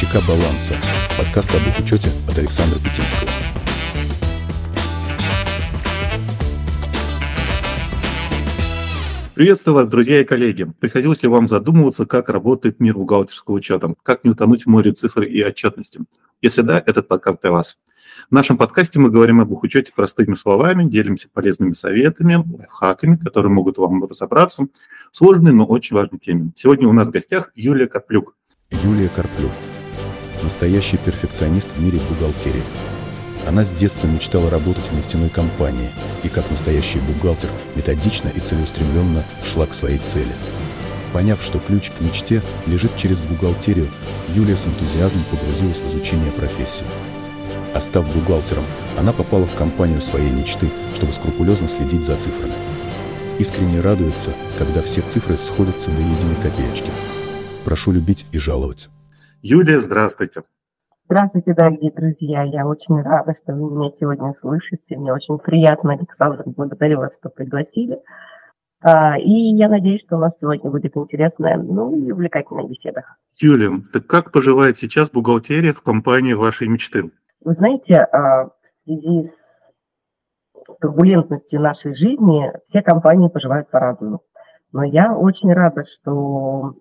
ЧК «Баланса» – подкаст об учете от Александра Петинского. Приветствую вас, друзья и коллеги. Приходилось ли вам задумываться, как работает мир бухгалтерского учета? Как не утонуть в море цифр и отчетности? Если да, этот подкаст для вас. В нашем подкасте мы говорим об учете простыми словами, делимся полезными советами, лайфхаками, которые могут вам разобраться в сложной, но очень важной теме. Сегодня у нас в гостях Юлия Карплюк. Юлия Карплюк. Настоящий перфекционист в мире бухгалтерии. Она с детства мечтала работать в нефтяной компании и, как настоящий бухгалтер, методично и целеустремленно шла к своей цели. Поняв, что ключ к мечте лежит через бухгалтерию, Юлия с энтузиазмом погрузилась в изучение профессии – а став бухгалтером, она попала в компанию своей мечты, чтобы скрупулезно следить за цифрами. Искренне радуется, когда все цифры сходятся до единой копеечки. Прошу любить и жаловать. Юлия, здравствуйте. Здравствуйте, дорогие друзья. Я очень рада, что вы меня сегодня слышите. Мне очень приятно, Александр. Благодарю вас, что пригласили. А, и я надеюсь, что у нас сегодня будет интересная, ну и увлекательная беседа. Юлия, так как поживает сейчас бухгалтерия в компании вашей мечты? Вы знаете, а, в связи с турбулентностью нашей жизни все компании поживают по-разному. Но я очень рада, что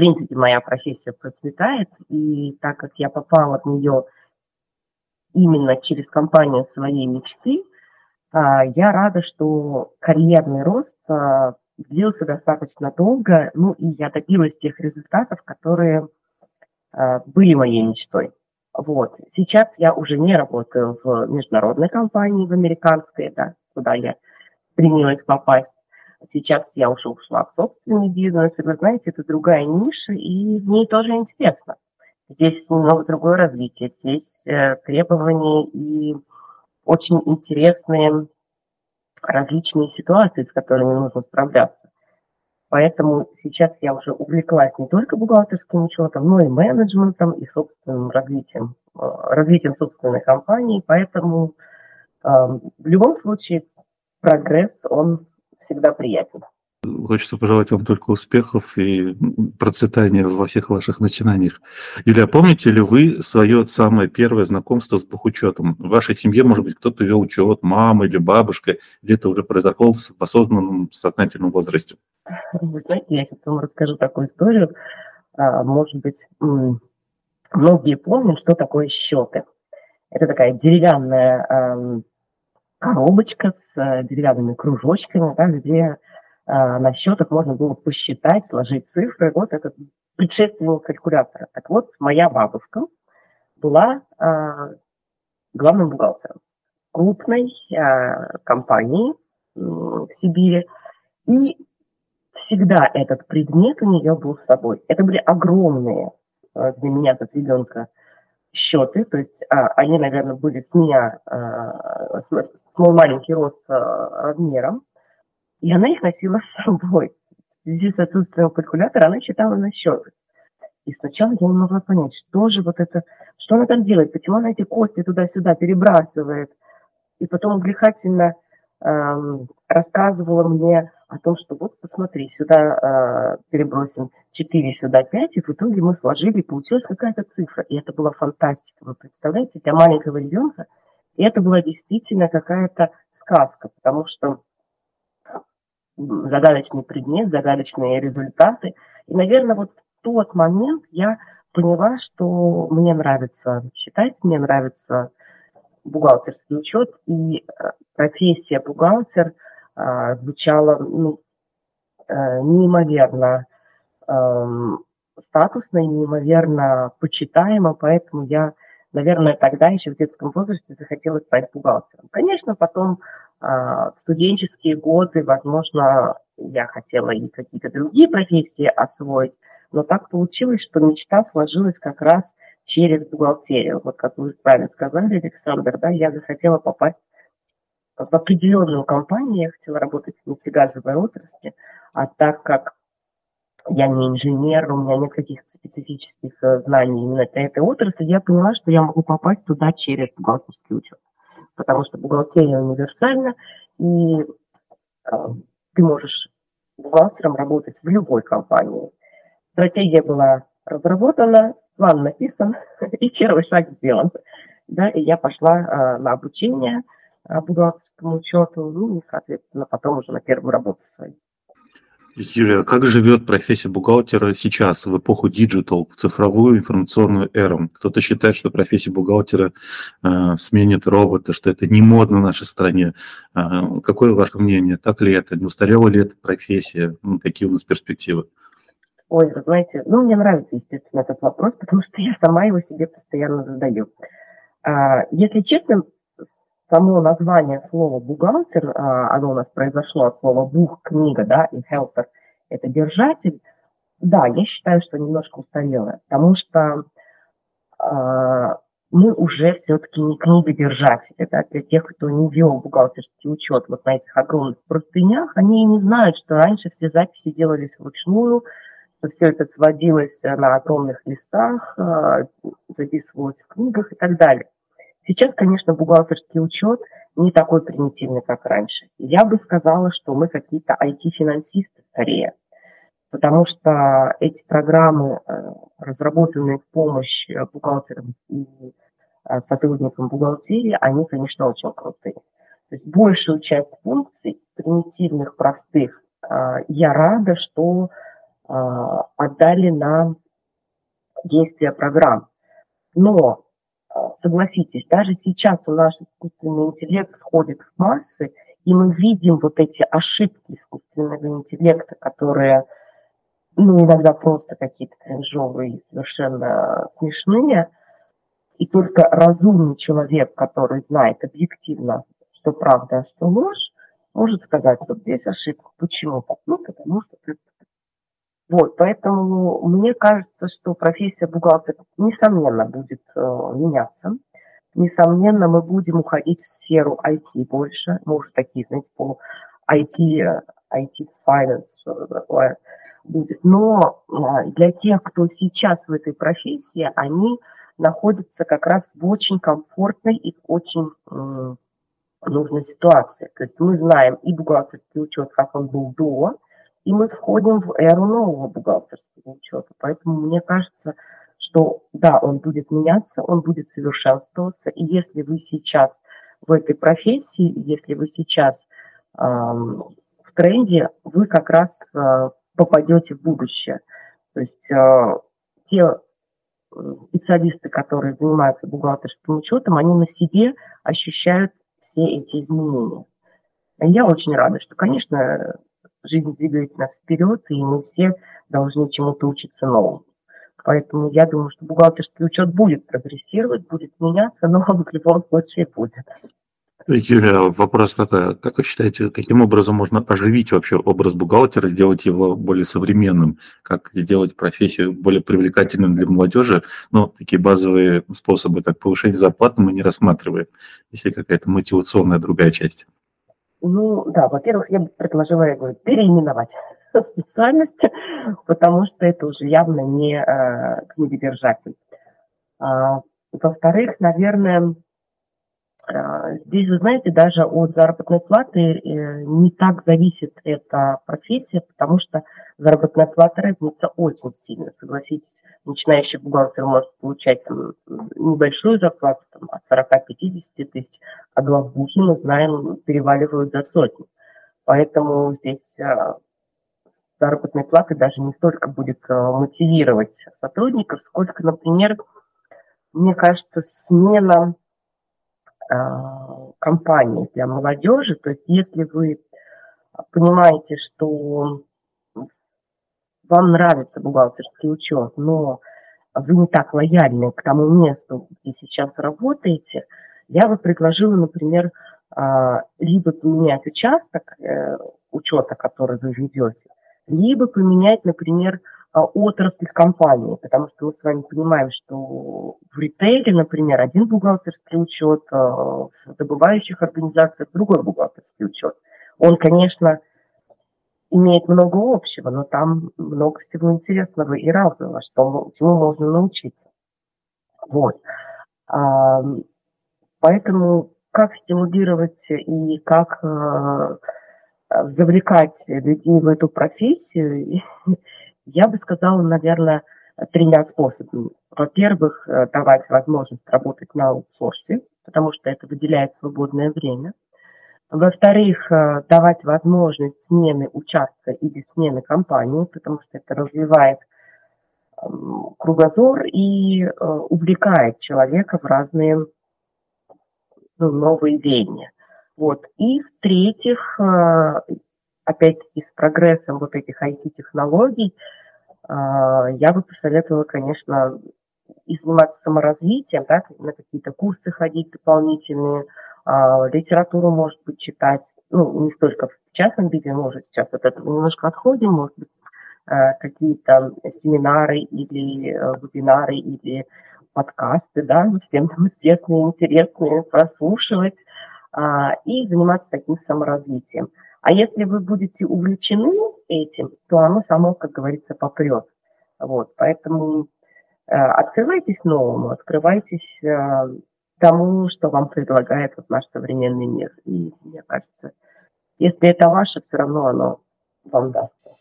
принципе моя профессия процветает, и так как я попала в нее именно через компанию своей мечты, а, я рада, что карьерный рост а, длился достаточно долго, ну и я добилась тех результатов, которые были моей мечтой. Вот. Сейчас я уже не работаю в международной компании, в американской, да, куда я стремилась попасть. Сейчас я уже ушла в собственный бизнес, и вы знаете, это другая ниша, и в ней тоже интересно. Здесь немного другое развитие, здесь э, требования и очень интересные различные ситуации, с которыми нужно справляться. Поэтому сейчас я уже увлеклась не только бухгалтерским учетом, но и менеджментом, и собственным развитием, э, развитием собственной компании. Поэтому э, в любом случае прогресс, он всегда приятен. Хочется пожелать вам только успехов и процветания во всех ваших начинаниях. Юлия, помните ли вы свое самое первое знакомство с бухучетом? В вашей семье, может быть, кто-то вел учет, мама или бабушка, или это уже произошло в осознанном сознательном возрасте? Вы знаете, я сейчас вам расскажу такую историю. А, может быть, многие помнят, что такое счеты. Это такая деревянная коробочка с э, деревянными кружочками, да, где а, на счетах можно было посчитать, сложить цифры. Вот это предшественник калькулятора. Так вот, моя бабушка была а, главным бухгалтером крупной компании в Сибири. И всегда этот предмет у нее был с собой. Это были огромные э, для меня, как ребенка, счеты, то есть а, они, наверное, были с меня, а, с, с мой маленький рост а, размером, и она их носила с собой. В связи с отсутствием калькулятора она считала на счеты. И сначала я не могла понять, что же вот это, что она там делает, почему она эти кости туда-сюда перебрасывает. И потом увлекательно эм, рассказывала мне о том, что вот посмотри, сюда э, перебросим 4, сюда 5, и в итоге мы сложили, и получилась какая-то цифра. И это была фантастика, вы представляете, для маленького ребенка. И это была действительно какая-то сказка, потому что загадочный предмет, загадочные результаты. И, наверное, вот в тот момент я поняла, что мне нравится считать, мне нравится бухгалтерский учет, и э, профессия бухгалтер – звучало ну, э, неимоверно эм, статусно и неимоверно почитаемо, поэтому я, наверное, тогда еще в детском возрасте захотела стать бухгалтером. Конечно, потом а, в студенческие годы, возможно, я хотела и какие-то другие профессии освоить, но так получилось, что мечта сложилась как раз через бухгалтерию. Вот как вы правильно сказали, Александр, да, я захотела попасть в определенную компанию, я хотела работать в нефтегазовой отрасли, а так как я не инженер, у меня нет каких-то специфических э, знаний именно для этой отрасли, я поняла, что я могу попасть туда через бухгалтерский учет. Потому что бухгалтерия универсальна, и э, ты можешь бухгалтером работать в любой компании. Стратегия была разработана, план написан, и первый шаг сделан. Да, и я пошла э, на обучение бухгалтерскому учету, ну и, соответственно, потом уже на первую работу свою. Юлия, как живет профессия бухгалтера сейчас, в эпоху digital, в цифровую информационную эру? Кто-то считает, что профессия бухгалтера э, сменит робота, что это не модно в нашей стране. Э, какое ваше мнение? Так ли это? Не устарела ли эта профессия? Ну, какие у нас перспективы? Ой, вы знаете, ну, мне нравится, естественно, этот вопрос, потому что я сама его себе постоянно задаю. А, если честно, само название слова бухгалтер, а, оно у нас произошло от слова бух, книга, да, и helper – это держатель. Да, я считаю, что немножко устарело, потому что а, мы уже все-таки не книгодержатели. Да, для тех, кто не вел бухгалтерский учет вот на этих огромных простынях, они не знают, что раньше все записи делались вручную, что все это сводилось на огромных листах, а, записывалось в книгах и так далее. Сейчас, конечно, бухгалтерский учет не такой примитивный, как раньше. Я бы сказала, что мы какие-то IT-финансисты скорее, потому что эти программы, э, разработанные в помощь э, бухгалтерам и э, сотрудникам бухгалтерии, они, конечно, очень крутые. То есть большую часть функций, примитивных, простых, я рада, что отдали на действия программ. Но согласитесь, даже сейчас у нас искусственный интеллект входит в массы, и мы видим вот эти ошибки искусственного интеллекта, которые ну, иногда просто какие-то кринжовые совершенно смешные. И только разумный человек, который знает объективно, что правда, а что ложь, может сказать, вот здесь ошибка. Почему так? Ну, потому что ты вот, поэтому мне кажется, что профессия бухгалтера, несомненно, будет э, меняться. Несомненно, мы будем уходить в сферу IT больше. Мы уже такие, знаете, по IT, IT finance, что такое будет. Но э, для тех, кто сейчас в этой профессии, они находятся как раз в очень комфортной и очень нужной ситуации. То есть мы знаем и бухгалтерский учет, как он был до, и мы входим в эру нового бухгалтерского учета. Поэтому мне кажется, что да, он будет меняться, он будет совершенствоваться. И если вы сейчас в этой профессии, если вы сейчас э, в тренде, вы как раз э, попадете в будущее. То есть э, те специалисты, которые занимаются бухгалтерским учетом, они на себе ощущают все эти изменения. Я очень рада, что, конечно, жизнь двигает нас вперед, и мы все должны чему-то учиться новому. Поэтому я думаю, что бухгалтерский учет будет прогрессировать, будет меняться, но он в любом случае будет. Юлия, вопрос такой. Как вы считаете, каким образом можно оживить вообще образ бухгалтера, сделать его более современным? Как сделать профессию более привлекательным для молодежи? Ну, такие базовые способы, как повышение зарплаты, мы не рассматриваем. Если какая-то мотивационная другая часть. Ну, да, во-первых, я бы предложила, я говорю, переименовать специальность, потому что это уже явно не э, книгодержатель. А, во-вторых, наверное, здесь, вы знаете, даже от заработной платы э, не так зависит эта профессия, потому что заработная плата разница очень сильно. Согласитесь, начинающий бухгалтер может получать там, небольшую зарплату там, от 40-50 тысяч, а главбухи, мы знаем, переваливают за сотни. Поэтому здесь а, заработной платы даже не столько будет а, мотивировать сотрудников, сколько, например, мне кажется, смена а, компании для молодежи. То есть если вы понимаете, что вам нравится бухгалтерский учет, но вы не так лояльны к тому месту, где сейчас работаете, я бы предложила, например, а, либо поменять участок э, учета, который вы ведете, либо поменять, например, отрасль компании, потому что мы с вами понимаем, что в ритейле, например, один бухгалтерский учет, а, в добывающих организациях другой бухгалтерский учет. Он, конечно, имеет много общего, но там много всего интересного и разного, что, чему можно научиться. Вот. А, поэтому как стимулировать и как завлекать людей в эту профессию, я бы сказала, наверное, тремя способами. во-первых, э, давать возможность работать на аутсорсе, потому что это выделяет свободное время. Во-вторых, э, давать возможность смены участка или смены компании, потому что это развивает кругозор и э, увлекает человека в разные ну, новые веяния. Вот. И в-третьих, опять-таки с прогрессом вот этих IT-технологий, я бы посоветовала, конечно, и заниматься саморазвитием, да, на какие-то курсы ходить дополнительные, а, литературу, может быть, читать, ну, не столько в печатном виде, уже сейчас от этого немножко отходим, может быть, а, какие-то семинары или а, вебинары или подкасты, да, всем там известные, интересные, прослушивать а, и заниматься таким саморазвитием. А если вы будете увлечены этим, то оно само, как говорится, попрет. Вот, поэтому Э, открывайтесь новому, открывайтесь э, тому, что вам предлагает вот наш современный мир. И мне кажется, если это ваше, все равно оно вам дастся.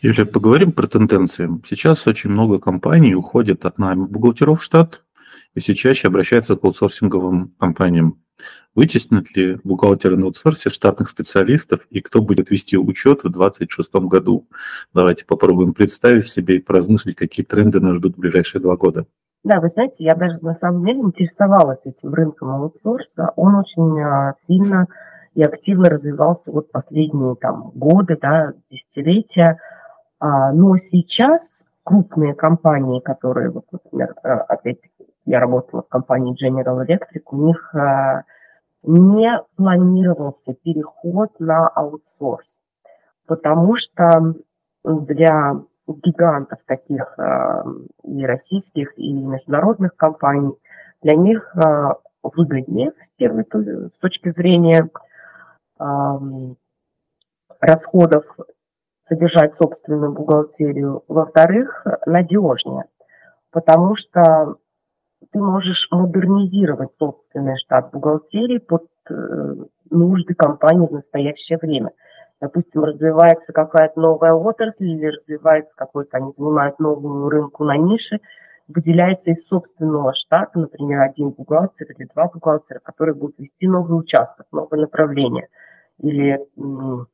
Юлия, поговорим про тенденции. Сейчас очень много компаний уходят от найма бухгалтеров в штат и все чаще обращаются к аутсорсинговым компаниям. Вытеснят ли бухгалтеры на аутсорсе штатных специалистов и кто будет вести учет в 2026 году? Давайте попробуем представить себе и поразмыслить, какие тренды нас ждут в ближайшие два года. Да, вы знаете, я даже на самом деле интересовалась этим рынком аутсорса. Он очень а, сильно и активно развивался вот последние там годы, да, десятилетия. А, но сейчас крупные компании, которые, вот, например, а, опять-таки, я работала в компании General Electric, у них не планировался переход на аутсорс, потому что для гигантов таких э, и российских, и международных компаний, для них э, выгоднее с, первой, с точки зрения расходов содержать собственную бухгалтерию. Во-вторых, надежнее, потому что ты можешь модернизировать собственный штат бухгалтерии под э, нужды компании в настоящее время. Допустим, развивается какая-то новая отрасль или развивается какой-то, они занимают новую рынку на нише, выделяется из собственного штата, например, один бухгалтер или два бухгалтера, которые будут вести новый участок, новое направление, или м,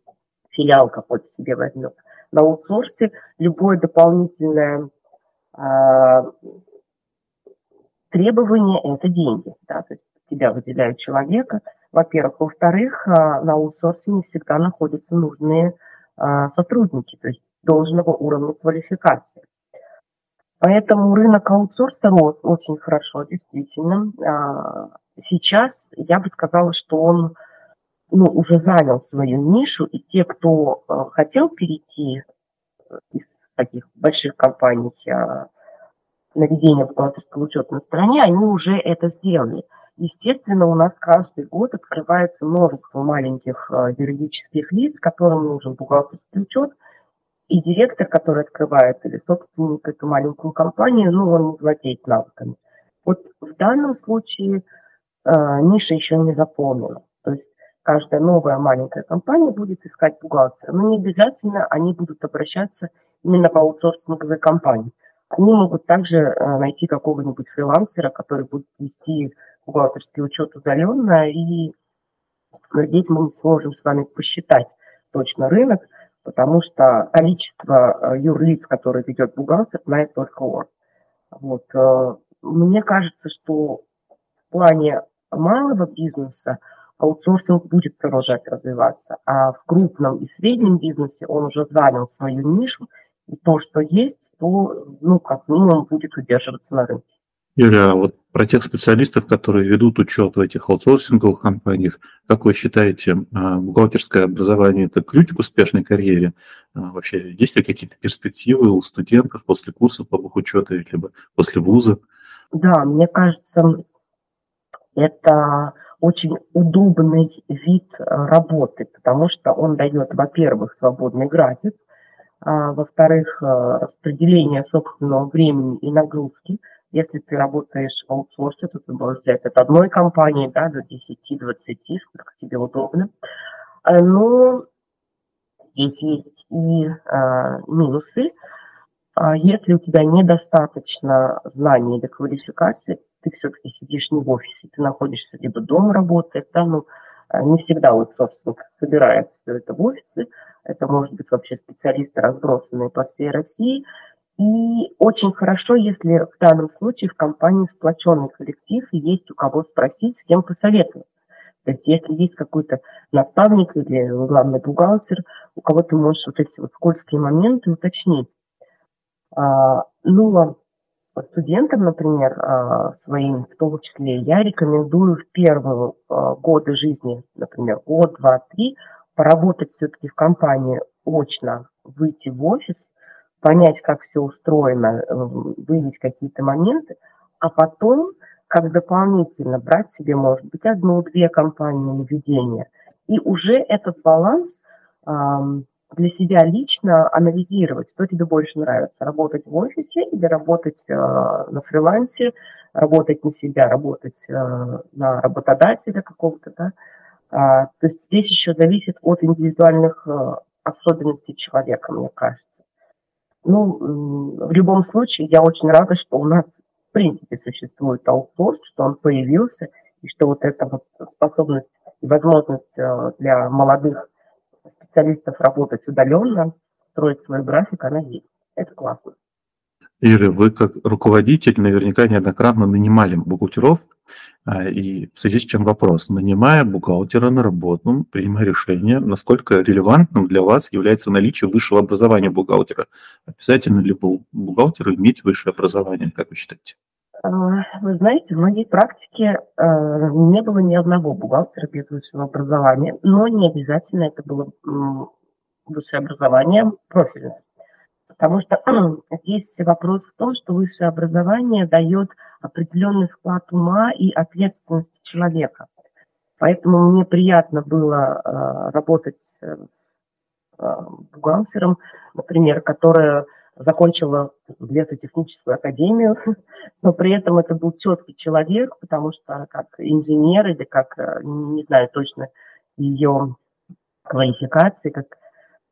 филиал какой-то себе возьмет. На аутсорсе любое дополнительное а, Требования – это деньги. Да, то есть тебя выделяют человека, во-первых. Во-вторых, а, на аутсорсе не всегда находятся нужные а, сотрудники, то есть должного уровня квалификации. Поэтому рынок аутсорса рос очень хорошо, действительно. А, сейчас я бы сказала, что он ну, уже занял свою нишу, и те, кто хотел перейти из таких больших компаний на ведение бухгалтерского учета на стороне, они уже это сделали. Естественно, у нас каждый год открывается множество маленьких э, юридических лиц, которым нужен бухгалтерский учет, и директор, который открывает, или собственник эту маленькую компанию, ну, он не владеет навыками. Вот в данном случае э, ниша еще не заполнена. То есть каждая новая маленькая компания будет искать бухгалтера, но не обязательно они будут обращаться именно по аутсорсинговой компании. Они могут также э, найти какого-нибудь фрилансера, который будет вести бухгалтерский учет удаленно, и здесь мы не сможем с вами посчитать точно рынок, потому что количество э, юрлиц, которые ведет бухгалтер, знает только он. Вот. Э, мне кажется, что в плане малого бизнеса аутсорсинг будет продолжать развиваться, а в крупном и среднем бизнесе он уже занял свою нишу, то, что есть, то, ну, как минимум, будет удерживаться на рынке. Юлия, а вот про тех специалистов, которые ведут учет в этих аутсорсинговых компаниях, как вы считаете, а, бухгалтерское образование – это ключ к успешной карьере? А, вообще, есть ли какие-то перспективы у студентов после курсов по бухучету, либо после вуза? Да, мне кажется, это очень удобный вид работы, потому что он дает, во-первых, свободный график, а, во-вторых, э, распределение собственного времени и нагрузки. Если ты работаешь в аутсорсе, то ты можешь взять от одной компании да, до 10-20, сколько тебе удобно. А, но здесь есть и а, минусы. А если у тебя недостаточно знаний или квалификации, ты все-таки сидишь не в офисе, ты находишься либо дома работаешь, да, ну, а, не всегда аутсорсинг собирает все это в офисе, это может быть вообще специалисты, разбросанные по всей России, и очень хорошо, если в данном случае в компании сплоченный коллектив и есть у кого спросить, с кем посоветоваться. То есть если есть какой-то наставник или главный бухгалтер, у кого ты можешь вот эти вот скользкие моменты уточнить. А, ну, а студентам, например, а, своим в том числе, я рекомендую в первые годы жизни, например, год, два, три, поработать все-таки в компании очно, выйти в офис, понять, как все устроено, э, выявить какие-то моменты, а потом, как дополнительно брать себе, может быть, одну-две компании на ведение, и уже этот баланс для себя лично анализировать, что тебе больше нравится, работать в офисе или работать э, на фрилансе, работать на себя, работать э, на работодателя какого-то, да. А, то есть здесь еще зависит от индивидуальных э, особенностей человека, мне кажется. Ну, в любом случае, я очень рада, что у нас в принципе существует аутсорс, что он появился, и что вот эта вот способность и возможность для молодых специалистов работать удаленно, строить свой график, она есть. Это классно. Ира, вы как руководитель наверняка неоднократно нанимали бухгалтеров, а, и в связи с чем вопрос, нанимая бухгалтера на работу, принимая решение, насколько релевантным для вас является наличие высшего образования бухгалтера? Обязательно ли бухгалтеру иметь высшее образование, как вы считаете? А, вы знаете, в моей практике э, не было ни одного бухгалтера без высшего образования, но не обязательно это было высшее образование профильное. Потому что здесь вопрос в том, что высшее образование дает определенный склад ума и ответственности человека. Поэтому мне приятно было э, работать с э, бухгалтером, например, которая закончила лесотехническую академию, но при этом это был четкий человек, потому что как инженер или как, э, не знаю точно ее квалификации, как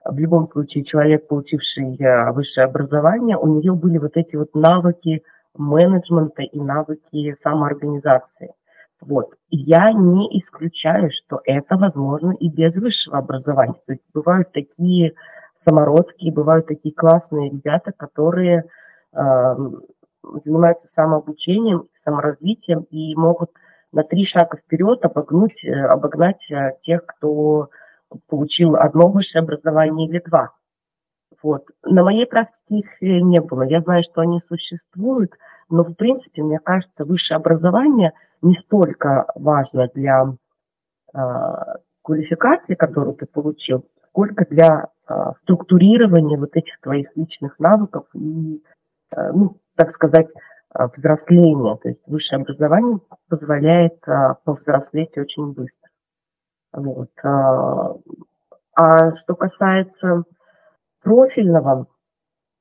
в любом случае человек, получивший э, высшее образование, у нее были вот эти вот навыки менеджмента и навыки самоорганизации. Вот. Я не исключаю, что это возможно и без высшего образования. То есть бывают такие самородки, бывают такие классные ребята, которые э, занимаются самообучением, саморазвитием и могут на три шага вперед обогнуть, э, обогнать э, тех, кто получил одно высшее образование или два. Вот. На моей практике их э, не было. Я знаю, что они существуют, но в принципе, мне кажется, высшее образование не столько важно для э, квалификации, которую ты получил, сколько для а, структурирования вот этих твоих личных навыков и, а, ну, так сказать, а, взросления. То есть высшее образование позволяет повзрослеть очень быстро. Вот. А что касается профильного,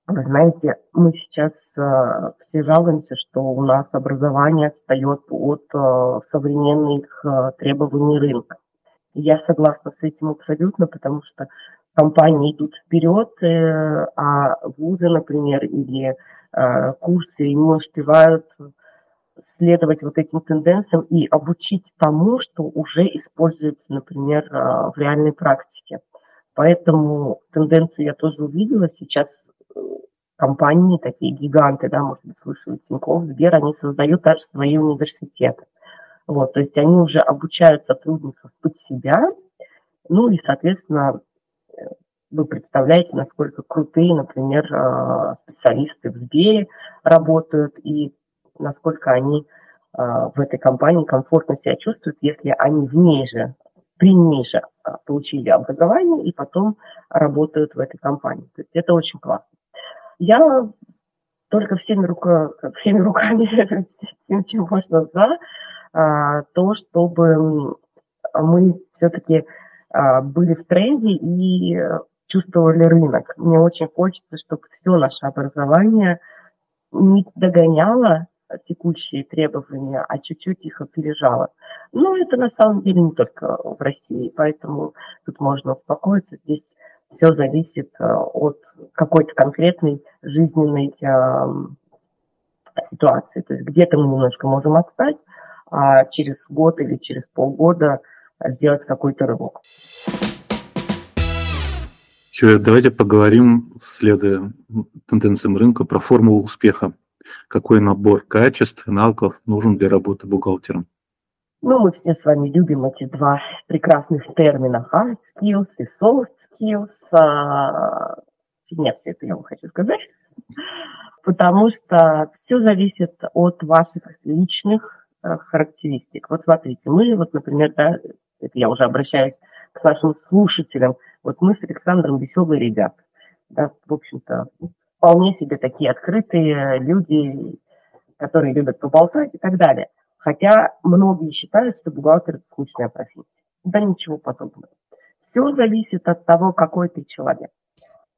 вы знаете, мы сейчас все жалуемся, что у нас образование отстает от современных требований рынка. Я согласна с этим абсолютно, потому что компании идут вперед, э, а вузы, например, или э, курсы не успевают следовать вот этим тенденциям и обучить тому, что уже используется, например, э, в реальной практике. Поэтому тенденцию я тоже увидела. Сейчас компании, такие гиганты, да, может быть, слышали Тинькофф, Сбер, они создают даже свои университеты. Вот, то есть они уже обучают сотрудников под себя, ну и, соответственно, вы представляете, насколько крутые, например, а, специалисты в Сбере работают и насколько они а, в этой компании комфортно себя чувствуют, если они в ней же, при ней же получили образование и потом работают в этой компании. То есть это очень классно. Я только всеми, рука, всеми руками, всем, чем можно за то, чтобы мы все-таки были в тренде и чувствовали рынок. Мне очень хочется, чтобы все наше образование не догоняло текущие требования, а чуть-чуть их опережало. Но это на самом деле не только в России, поэтому тут можно успокоиться. Здесь все зависит э, от какой-то конкретной жизненной ситуации. То есть где-то мы немножко можем отстать, а через год или через полгода сделать какой-то рывок. Давайте поговорим, следуя тенденциям рынка, про формулу успеха. Какой набор качеств и навыков нужен для работы бухгалтером? Ну, мы все с вами любим эти два прекрасных термина hard skills и soft skills. А, фигня все это, я вам хочу сказать. Потому что все зависит от ваших личных характеристик. Вот смотрите, мы вот, например, да, это я уже обращаюсь к нашим слушателям, вот мы с Александром веселые ребята. Да, в общем-то, вполне себе такие открытые люди, которые любят поболтать и так далее. Хотя многие считают, что бухгалтер – это скучная профессия. Да ничего подобного. Все зависит от того, какой ты человек.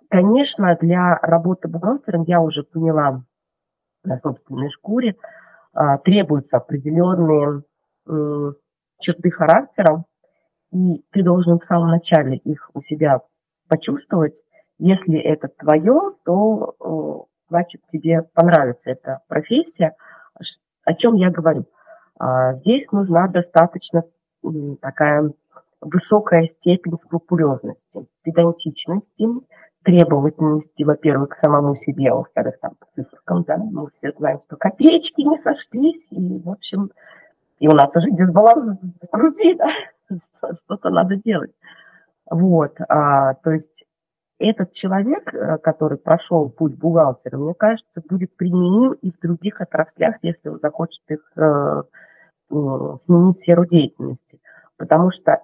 Конечно, для работы бухгалтером, я уже поняла на собственной шкуре, требуются определенные черты характера, и ты должен в самом начале их у себя почувствовать. Если это твое, то значит тебе понравится эта профессия. О чем я говорю? А, здесь нужна достаточно такая высокая степень скрупулезности, педантичности, требовательности, во-первых, к самому себе, а во-вторых, там, к цифрам, да, мы все знаем, что копеечки не сошлись, и, в общем, и у нас уже дисбаланс в груди, да, что-то надо делать. Вот, а, то есть этот человек, э, который прошел путь бухгалтера, мне кажется, будет применим и в других отраслях, если он захочет их э, сменить сферу деятельности, потому что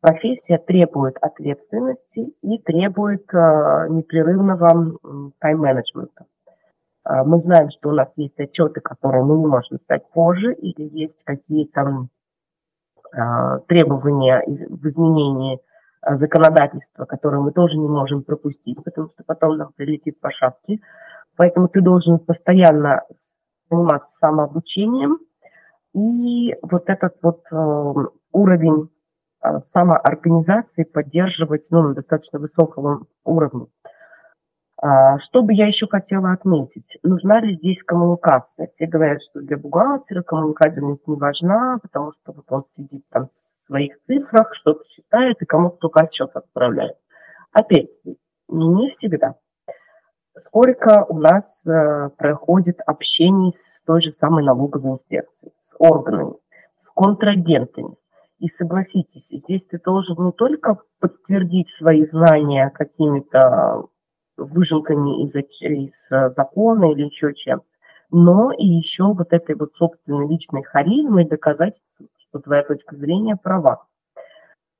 профессия требует ответственности и требует э, непрерывного тайм-менеджмента. Э, мы знаем, что у нас есть отчеты, которые мы не можем сдать позже, или есть какие-то э, требования в изменении законодательства, которые мы тоже не можем пропустить, потому что потом нам прилетит по шапке. Поэтому ты должен постоянно заниматься самообучением, и вот этот вот уровень самоорганизации поддерживать ну, на достаточно высоком уровне. А, что бы я еще хотела отметить? Нужна ли здесь коммуникация? Все говорят, что для бухгалтера коммуникабельность не важна, потому что вот он сидит там в своих цифрах, что-то считает и кому-то только отчет отправляет. Опять, не всегда сколько у нас э, проходит общение с той же самой налоговой инспекцией, с органами, с контрагентами. И согласитесь, здесь ты должен не только подтвердить свои знания какими-то выжимками из, из э, закона или еще чем, но и еще вот этой вот собственной личной харизмой доказать, что твоя точка зрения права.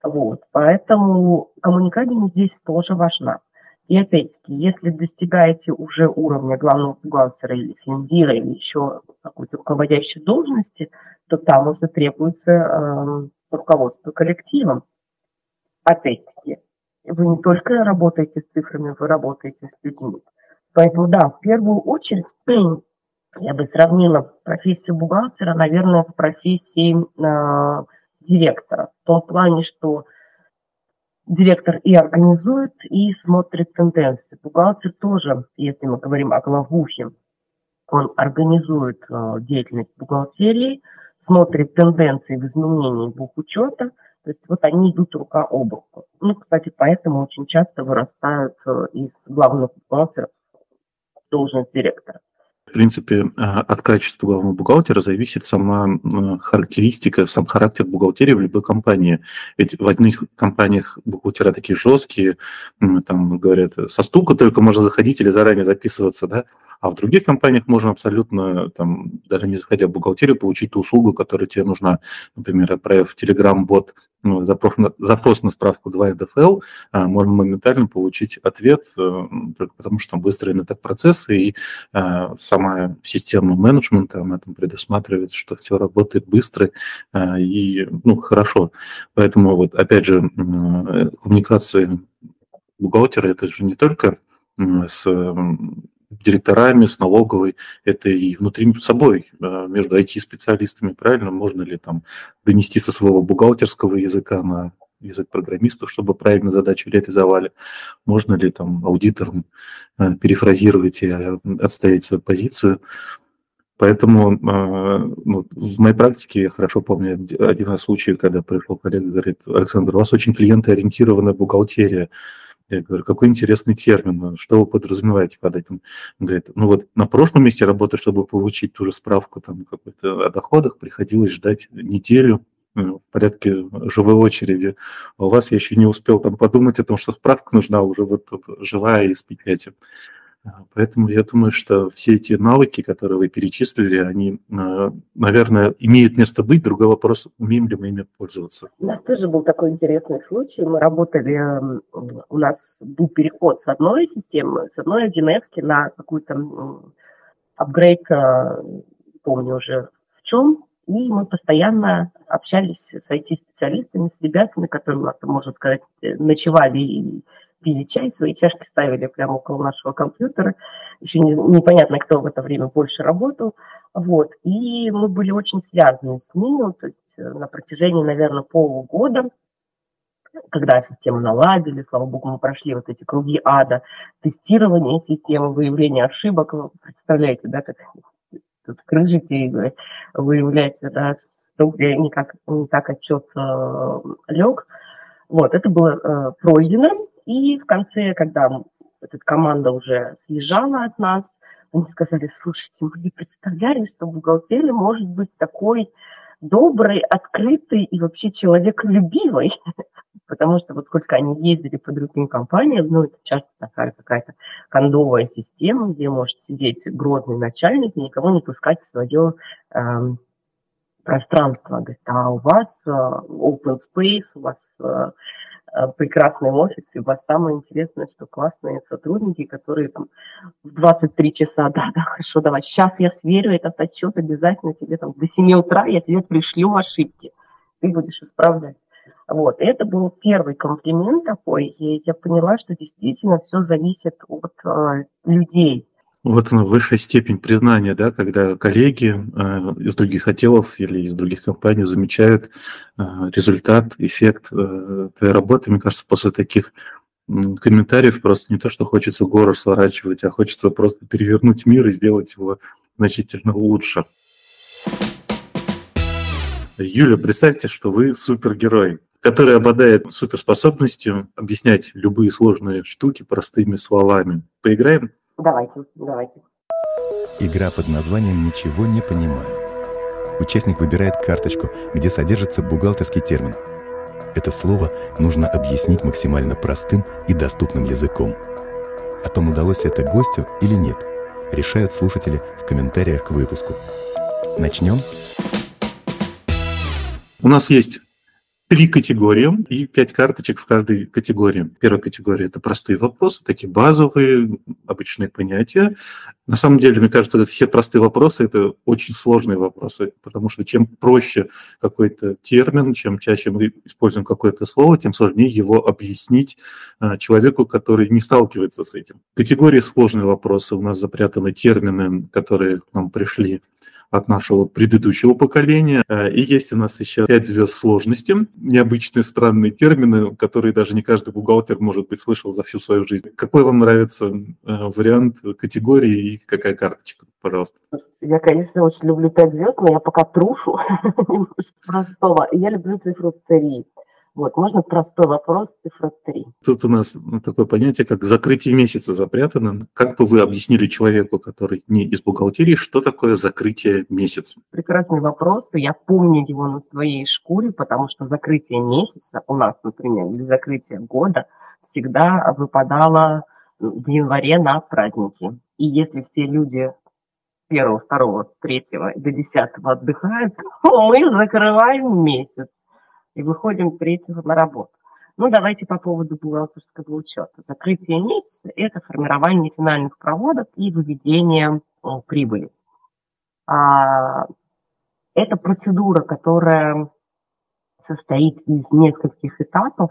Вот, поэтому коммуникабельность здесь тоже важна. И опять-таки, если достигаете уже уровня главного бухгалтера или финдира, или еще какой-то руководящей должности, то там уже требуется э, руководство коллективом. Опять-таки, вы не только работаете с цифрами, вы работаете с людьми. Поэтому, да, в первую очередь, я бы сравнила профессию бухгалтера, наверное, с профессией э, директора. В том плане, что директор и организует, и смотрит тенденции. Бухгалтер тоже, если мы говорим о главухе, он организует э, деятельность бухгалтерии, смотрит тенденции в изменении бухучета, то есть вот они идут рука об руку. Ну, кстати, поэтому очень часто вырастают э, из главных бухгалтеров должность директора. В принципе, а, от качества главного бухгалтера зависит сама характеристика, сам характер бухгалтерии в любой компании. Ведь в одних компаниях бухгалтера такие жесткие, там говорят, со стука только можно заходить или заранее записываться, да, а в других компаниях можно абсолютно, там, даже не заходя в бухгалтерию, получить ту услугу, которая тебе нужна. Например, отправив в Telegram-бот ну, запрос, на, запрос на справку 2 НДФЛ, а, можно моментально получить ответ, а, только потому что там выстроены так процессы, и а, сама система менеджмента на этом предусматривает, что все работает быстро а, и ну, хорошо. Поэтому вот опять же коммуникации бухгалтера это же не только с директорами, с налоговой, это и внутри собой, э, между IT-специалистами, правильно, можно ли там донести со своего бухгалтерского языка на язык программистов, чтобы правильно задачу реализовали, можно ли там аудиторам э, перефразировать и отстоять свою позицию. Поэтому ну, в моей практике я хорошо помню один из случаев, когда пришел коллега и говорит, Александр, у вас очень клиентоориентированная бухгалтерия. Я говорю, какой интересный термин, что вы подразумеваете под этим? Он говорит, ну вот на прошлом месте работы, чтобы получить ту же справку там какой-то о доходах, приходилось ждать неделю э, в порядке живой очереди. А у вас я еще не успел там подумать о том, что справка нужна, уже вот живая и с печатью. Поэтому я думаю, что все эти навыки, которые вы перечислили, они, э, наверное, имеют место быть. Другой вопрос, умеем ли мы ими пользоваться. У нас тоже был такой интересный случай. Мы работали, у нас был переход с одной системы, с одной 1С на какую-то апгрейд, э, помню уже в чем, и мы постоянно общались с IT-специалистами, с ребятами, которые, можно сказать, э, ночевали и пили чай, свои чашки ставили прямо около нашего компьютера. Еще не, непонятно, кто в это время больше работал. Вот. И мы были очень связаны с ними, то есть э, на протяжении, наверное, полугода, когда систему наладили, слава богу, мы прошли вот эти круги ада, тестирование системы, выявление ошибок. Вы представляете, да, как тут крыжите и выявляете, да, то, где никак, не так отчет э, лег. Вот, это было э, пройдено, и в конце, когда эта команда уже съезжала от нас, они сказали, слушайте, мы не представляли, что бухгалтерия может быть такой добрый, открытый и вообще человеколюбивый. Потому что вот сколько они ездили по другим компаниям, ну, это часто такая какая-то кондовая система, где может сидеть грозный начальник и никого не пускать в свое э, пространство. Говорит, а у вас э, open space, у вас э, Э, прекрасном офисе, у вас самое интересное, что классные сотрудники, которые там в 23 часа, да, да, хорошо, давай, сейчас я сверю этот отчет, обязательно тебе там до 7 утра я тебе пришлю ошибки, ты будешь исправлять. Вот, это был первый комплимент такой, и я поняла, что действительно все зависит от э, людей, вот она, высшая степень признания, да, когда коллеги э, из других отделов или из других компаний замечают э, результат, эффект э, твоей работы. Мне кажется, после таких комментариев просто не то, что хочется горы сворачивать, а хочется просто перевернуть мир и сделать его значительно лучше. Юля, представьте, что вы супергерой, который обладает суперспособностью объяснять любые сложные штуки простыми словами. Поиграем? Давайте, давайте. Игра под названием «Ничего не понимаю». Участник выбирает карточку, где содержится бухгалтерский термин. Это слово нужно объяснить максимально простым и доступным языком. О том, удалось это гостю или нет, решают слушатели в комментариях к выпуску. Начнем? У нас есть три категории и пять карточек в каждой категории. Первая категория – это простые вопросы, такие базовые, обычные понятия. На самом деле, мне кажется, все простые вопросы – это очень сложные вопросы, потому что чем проще какой-то термин, чем чаще мы используем какое-то слово, тем сложнее его объяснить а, человеку, который не сталкивается с этим. В категории сложные вопросы у нас запрятаны термины, которые к нам пришли от нашего предыдущего поколения. Э, и есть у нас еще пять звезд сложности, необычные странные термины, которые даже не каждый бухгалтер, может быть, слышал за всю свою жизнь. Какой вам нравится э, вариант категории и какая карточка? Пожалуйста. Я, конечно, очень люблю пять звезд, но я пока трушу простого. Я люблю цифру 3. Вот, можно простой вопрос, цифра 3. Тут у нас ну, такое понятие, как закрытие месяца запрятано. Как бы вы объяснили человеку, который не из бухгалтерии, что такое закрытие месяца? Прекрасный вопрос. Я помню его на своей шкуре, потому что закрытие месяца у нас, например, или закрытие года всегда выпадало в январе на праздники. И если все люди первого, второго, третьего до десятого отдыхают, мы закрываем месяц и выходим третьего на работу. Ну, давайте по поводу бухгалтерского учета. Закрытие месяца – это формирование финальных проводов и выведение о, прибыли. А, это процедура, которая состоит из нескольких этапов.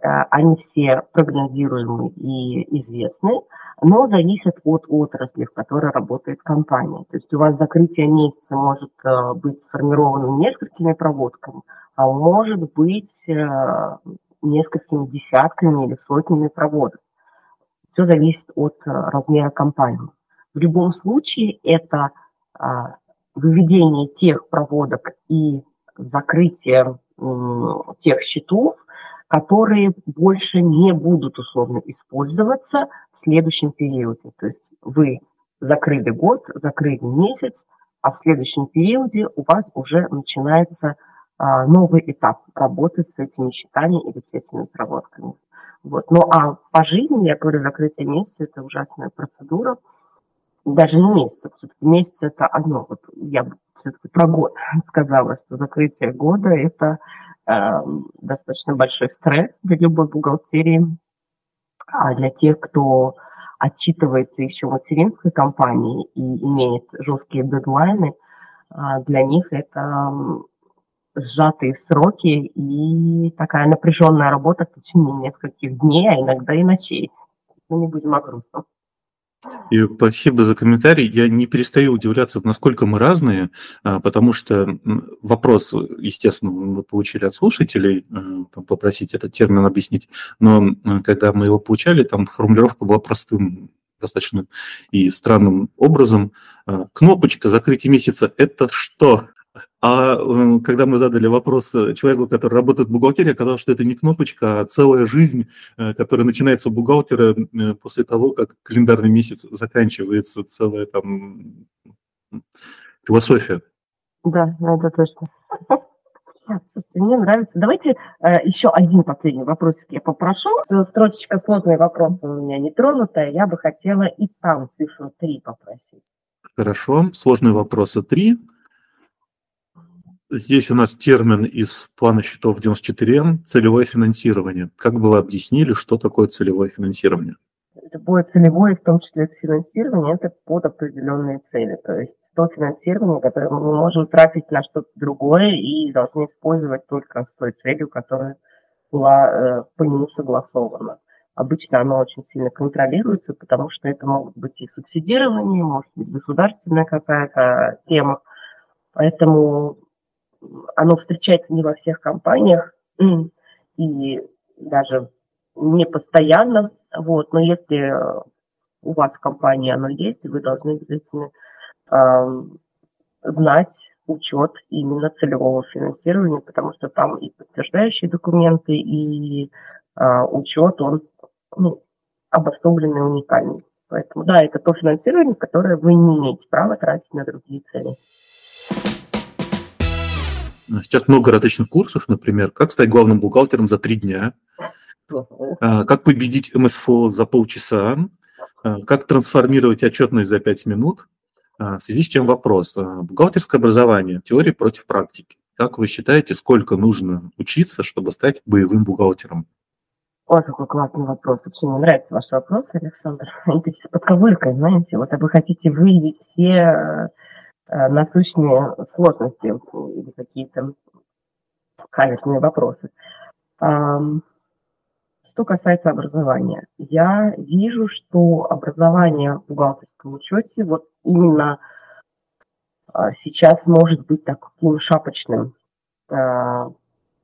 А, они все прогнозируемы и известны. но зависит от отрасли, в которой работает компания. То есть у вас закрытие месяца может э, быть сформировано несколькими проводками, а может быть э, несколькими десятками или сотнями проводок. Все зависит от э, размера компании. В любом случае это выведение тех проводок и закрытие тех счетов, которые больше не будут условно использоваться в следующем периоде. То есть вы закрыли год, закрыли месяц, а в следующем периоде у вас уже начинается а, новый этап работы с этими счетами или с этими проводками. Вот. Ну а по жизни, я говорю, закрытие месяца – это ужасная процедура. Даже не месяца, все-таки месяц – это одно. Вот я все-таки про год сказала, что закрытие года – это достаточно большой стресс для любой бухгалтерии. А для тех, кто отчитывается еще материнской компании и имеет жесткие дедлайны, а, для них это сжатые сроки и такая напряженная работа в течение нескольких дней, а иногда и ночей. Мы не будем о грустном. И спасибо за комментарий. Я не перестаю удивляться, насколько мы разные, а, потому что вопрос, естественно, мы получили от слушателей, э, попросить этот термин объяснить, но когда мы его получали, там формулировка была простым достаточно и странным образом. А, кнопочка закрытия месяца – это что? А э, когда мы задали вопрос э, человеку, который работает в бухгалтерии, оказалось, что это не кнопочка, а целая жизнь, э, которая начинается у бухгалтера после того, как календарный месяц заканчивается, целая там философия. Да, это точно. Слушайте, мне нравится. Давайте э, еще один последний вопросик я попрошу. Строчечка сложные вопросы у меня не тронутая. Я бы хотела и там цифру 3 попросить. Хорошо. Сложные вопросы 3. Здесь у нас термин из плана счетов 94М – целевое финансирование. Как бы вы объяснили, что такое целевое финансирование? Любое целевое, в том числе финансирование, это под определенные цели. То есть то финансирование, которое мы можем тратить на что-то другое и должны использовать только с той целью, которая была э, по нему согласована. Обычно оно очень сильно контролируется, потому что это могут быть и субсидирование, может быть государственная какая-то тема. Поэтому оно встречается не во всех компаниях и даже не постоянно, вот, но если у вас в компании оно есть, вы должны обязательно э, знать учет именно целевого финансирования, потому что там и подтверждающие документы, и э, учет, он ну, обособленный, уникальный. Поэтому да, это то финансирование, которое вы не имеете права тратить на другие цели. Сейчас много различных курсов, например, как стать главным бухгалтером за три дня, а, как победить МСФО за полчаса, а, как трансформировать отчетность за пять минут. А, в связи с чем вопрос. Бухгалтерское образование, теория против практики. Как вы считаете, сколько нужно учиться, чтобы стать боевым бухгалтером? Ой, какой классный вопрос. Вообще мне нравится ваш вопрос, Александр. Это под ковыркой, знаете. Вот вы хотите выявить все насущные сложности или какие-то каверзные вопросы. Что касается образования, я вижу, что образование в бухгалтерском учете вот именно а, сейчас может быть таким шапочным. А,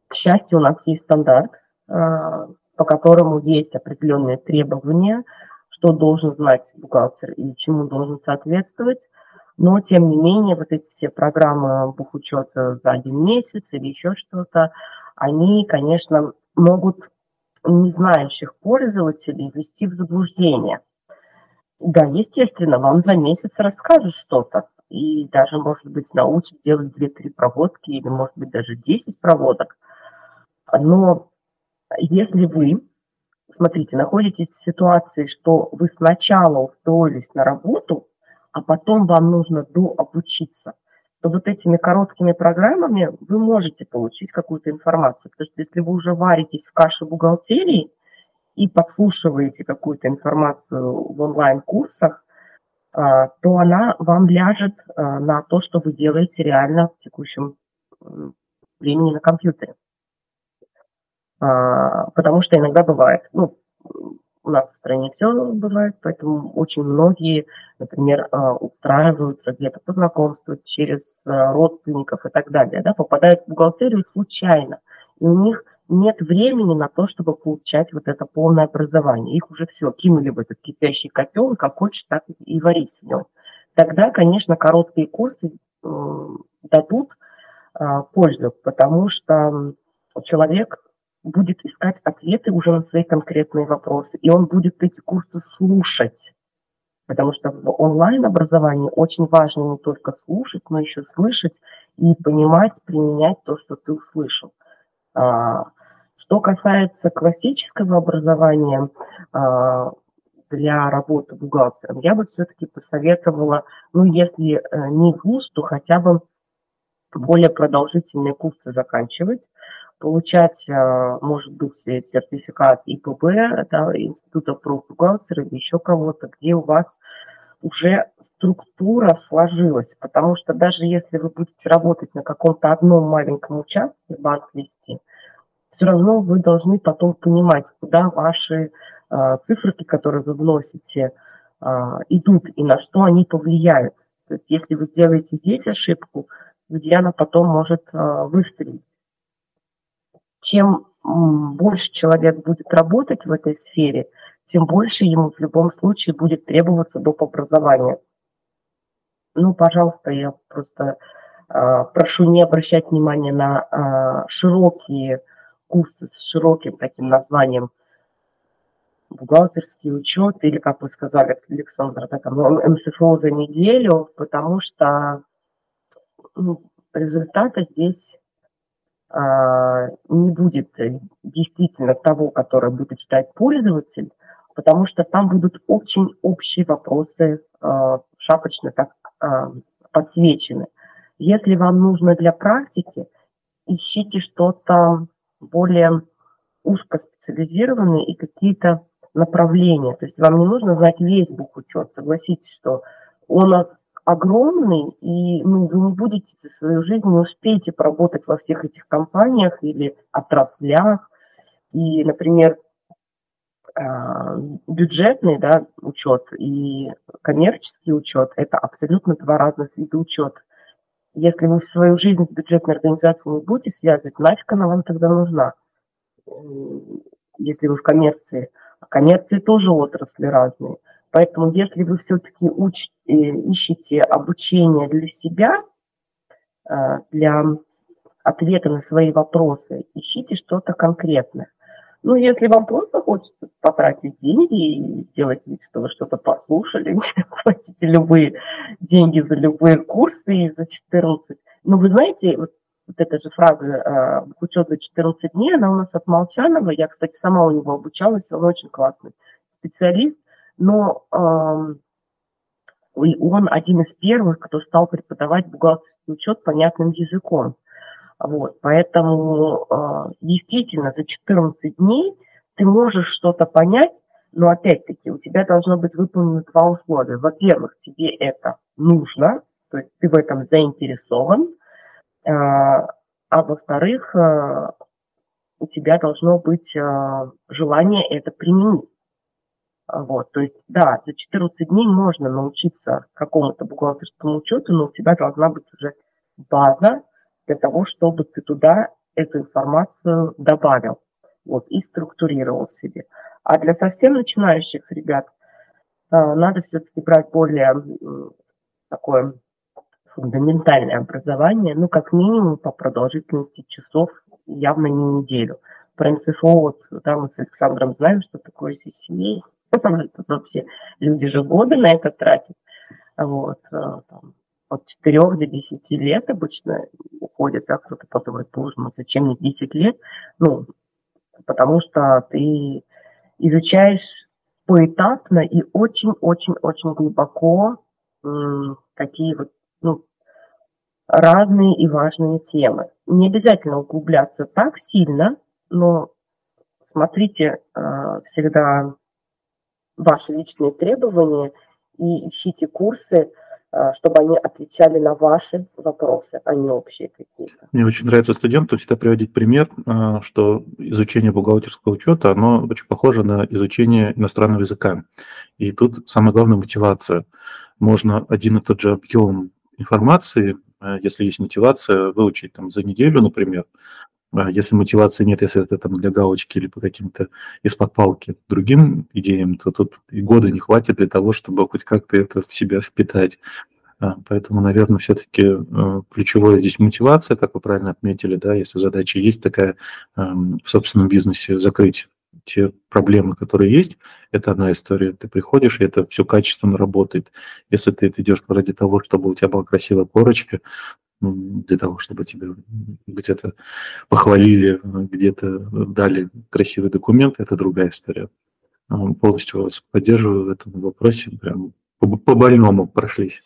к счастью, у нас есть стандарт, а, по которому есть определенные требования, что должен знать бухгалтер и чему должен соответствовать. Но, тем не менее, вот эти все программы бухучета за один месяц или еще что-то, они, конечно, могут не знающих пользователей ввести в заблуждение. Да, естественно, вам за месяц расскажут что-то, и даже, может быть, научат делать 2-3 проводки, или, может быть, даже 10 проводок. Но если вы, смотрите, находитесь в ситуации, что вы сначала устроились на работу, а потом вам нужно дообучиться, то вот этими короткими программами вы можете получить какую-то информацию. Потому что если вы уже варитесь в каше бухгалтерии и подслушиваете какую-то информацию в онлайн-курсах, а, то она вам ляжет а, на то, что вы делаете реально в текущем времени на компьютере. А, потому что иногда бывает, ну, у нас в стране все бывает, поэтому очень многие, например, а, устраиваются где-то по знакомству через а, родственников и так далее, да, попадают в бухгалтерию случайно, и у них нет времени на то, чтобы получать вот это полное образование. Их уже все кинули в этот кипящий котел, и как хочешь, так и варись в нем. Тогда, конечно, короткие курсы дадут пользу, потому что человек будет искать ответы уже на свои конкретные вопросы, и он будет эти курсы слушать. Потому что в онлайн-образовании очень важно не только слушать, но еще слышать и понимать, применять то, что ты услышал. А, что касается классического образования а, для работы бухгалтером, я бы все-таки посоветовала, ну, если э, не вуз, то хотя бы более продолжительные курсы заканчивать, получать, а, может быть, сертификат ИПБ, это Института профбухгалтера или еще кого-то, где у вас уже структура сложилась, потому что даже если вы будете работать на каком-то одном маленьком участке, банк вести, все равно вы должны потом понимать, куда ваши э, циферки, которые вы вносите, э, идут и на что они повлияют. То есть если вы сделаете здесь ошибку, где она потом может э, выстрелить. Чем больше человек будет работать в этой сфере, тем больше ему в любом случае будет требоваться доп. образования. Ну, пожалуйста, я просто э, прошу не обращать внимания на э, широкие курсы с широким таким названием бухгалтерский учет или, как вы сказали, Александр, там, МСФО за неделю, потому что ну, результата здесь а, не будет действительно того, который будет читать пользователь, потому что там будут очень общие вопросы, а, шапочно так а, подсвечены. Если вам нужно для практики, ищите что-то более узкоспециализированное и какие-то направления. То есть вам не нужно знать весь бухучет. Согласитесь, что он огромный, и ну, вы не будете за свою жизнь, не успеете поработать во всех этих компаниях или отраслях. И, например, а, бюджетный да, учет и коммерческий учет – это абсолютно два разных вида учета. Если вы свою жизнь с бюджетной организацией не будете связывать, нафиг она вам тогда нужна, если вы в коммерции. А коммерции тоже отрасли разные – Поэтому если вы все-таки учите, ищете обучение для себя, э, для ответа на свои вопросы, ищите что-то конкретное. Ну, если вам просто хочется потратить деньги и сделать вид, что вы что-то послушали, платите любые деньги за любые курсы и за 14. Ну, вы знаете, вот, вот эта же фраза э, «учет за 14 дней», она у нас от Молчанова. Я, кстати, сама у него обучалась, он очень классный специалист но он один из первых, кто стал преподавать бухгалтерский учет понятным языком. Вот, поэтому э, действительно за 14 дней ты можешь что-то понять, но опять-таки у тебя должно быть выполнено два условия. Во-первых, тебе это нужно, то есть ты в этом заинтересован, э, а во-вторых, э, у тебя должно быть желание это применить. Вот, то есть, да, за 14 дней можно научиться какому-то бухгалтерскому учету, но у тебя должна быть уже база для того, чтобы ты туда эту информацию добавил вот, и структурировал себе. А для совсем начинающих ребят э, надо все-таки брать более такое фундаментальное образование, ну, как минимум по продолжительности часов, явно не неделю. Про НСФО, вот там мы с Александром знаем, что такое CCA, Тут вообще люди же годы на это тратят. Вот, э, там, от 4 до 10 лет обычно уходит, да, кто-то подумает, боже мой, зачем мне 10 лет? Ну, потому что ты изучаешь поэтапно и очень-очень-очень глубоко такие вот ну, разные и важные темы. Не обязательно углубляться так сильно, но смотрите э, всегда ваши личные требования и ищите курсы, а, чтобы они отвечали на ваши вопросы, а не общие какие-то. Мне очень нравится студентам всегда приводить пример, а, что изучение бухгалтерского учета, оно очень похоже на изучение иностранного языка. И тут самое главное мотивация. Можно один и тот же объем информации, а, если есть мотивация, выучить там за неделю, например, если мотивации нет, если это там для галочки или по каким-то из-под палки другим идеям, то тут и года не хватит для того, чтобы хоть как-то это в себя впитать. А, поэтому, наверное, все-таки э, ключевое здесь мотивация, как вы правильно отметили, да, если задача есть такая эм, в собственном бизнесе, закрыть те проблемы, которые есть, это одна история. Ты приходишь, и это все качественно работает. Если ты идешь ради того, чтобы у тебя была красивая корочка, для того, чтобы тебя где-то похвалили, где-то дали красивый документ, это другая история. Полностью вас поддерживаю в этом вопросе, прям по-больному прошлись.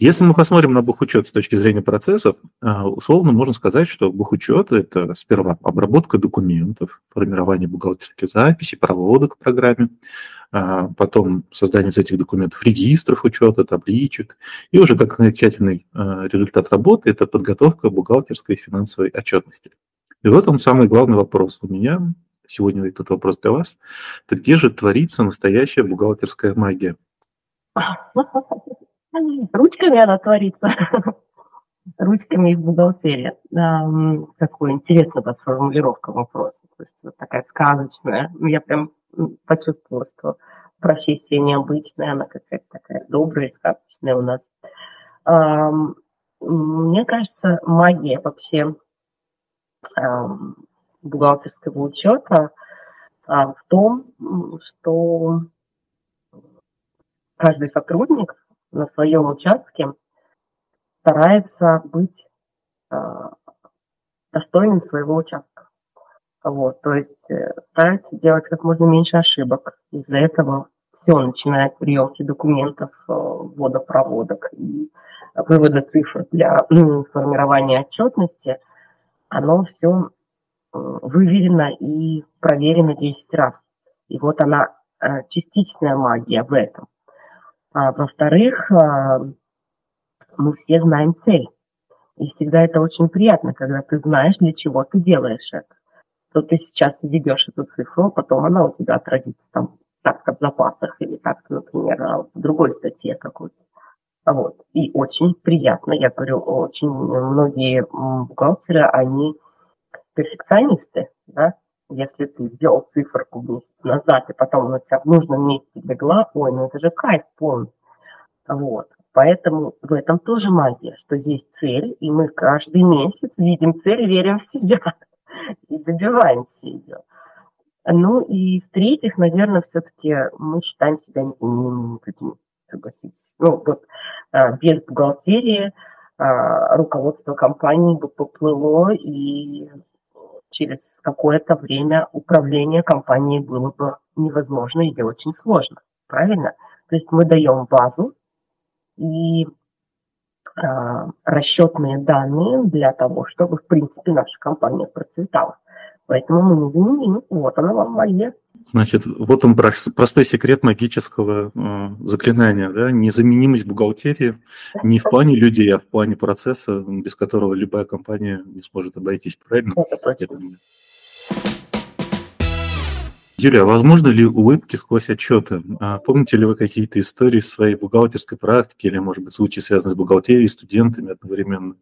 Если мы посмотрим на бухучет с точки зрения процессов, а, условно можно сказать, что бухучет – это сперва обработка документов, формирование бухгалтерских записей, проводок в программе, а, потом создание из этих документов регистров учета, табличек, и уже как окончательный а, результат работы – это подготовка бухгалтерской и финансовой отчетности. И вот он самый главный вопрос у меня, сегодня этот вопрос для вас, это где же творится настоящая бухгалтерская магия? Ручками она творится. Ручками и в бухгалтерии. Какой интересная у вас формулировка вопроса. То есть вот такая сказочная. Ну, я прям почувствовала, что профессия необычная, она какая-то такая добрая, сказочная у нас. Мне кажется, магия вообще бухгалтерского учета а, в том, что каждый сотрудник на своем участке старается быть э, достойным своего участка. Вот, то есть э, старается делать как можно меньше ошибок. Из-за этого все, начиная от приемки документов, э, ввода проводок и вывода цифр для сформирования отчетности, оно все выверено и проверено 10 раз. И вот она, частичная магия в этом. А, во-вторых, а, мы все знаем цель. И всегда это очень приятно, когда ты знаешь, для чего ты делаешь это. То ты сейчас введешь эту цифру, а потом она у тебя отразится там так-то в запасах или так-то, например, в другой статье какой-то. Вот. И очень приятно, я говорю, очень многие бухгалтеры, они перфекционисты, да, если ты ввел циферку месяц назад, и потом она тебя в нужном месте легла, ой, ну это же кайф полный. Вот. Поэтому в этом тоже магия, что есть цель, и мы каждый месяц видим цель, верим в себя и добиваемся ее. Ну и в-третьих, наверное, все-таки мы считаем себя незаменимыми людьми, согласитесь. Ну вот а, без бухгалтерии а, руководство компании бы поплыло, и через какое-то время управление компанией было бы невозможно или очень сложно. Правильно? То есть мы даем базу и а, расчетные данные для того, чтобы, в принципе, наша компания процветала. Поэтому мы незаменимы. Вот она вам моя. Значит, вот он простой секрет магического э, заклинания, да, незаменимость бухгалтерии не в плане людей, а в плане процесса, без которого любая компания не сможет обойтись, правильно? Юлия, а возможно ли улыбки сквозь отчеты? А помните ли вы какие-то истории из своей бухгалтерской практики или, может быть, случаи, связанные с бухгалтерией, студентами одновременно,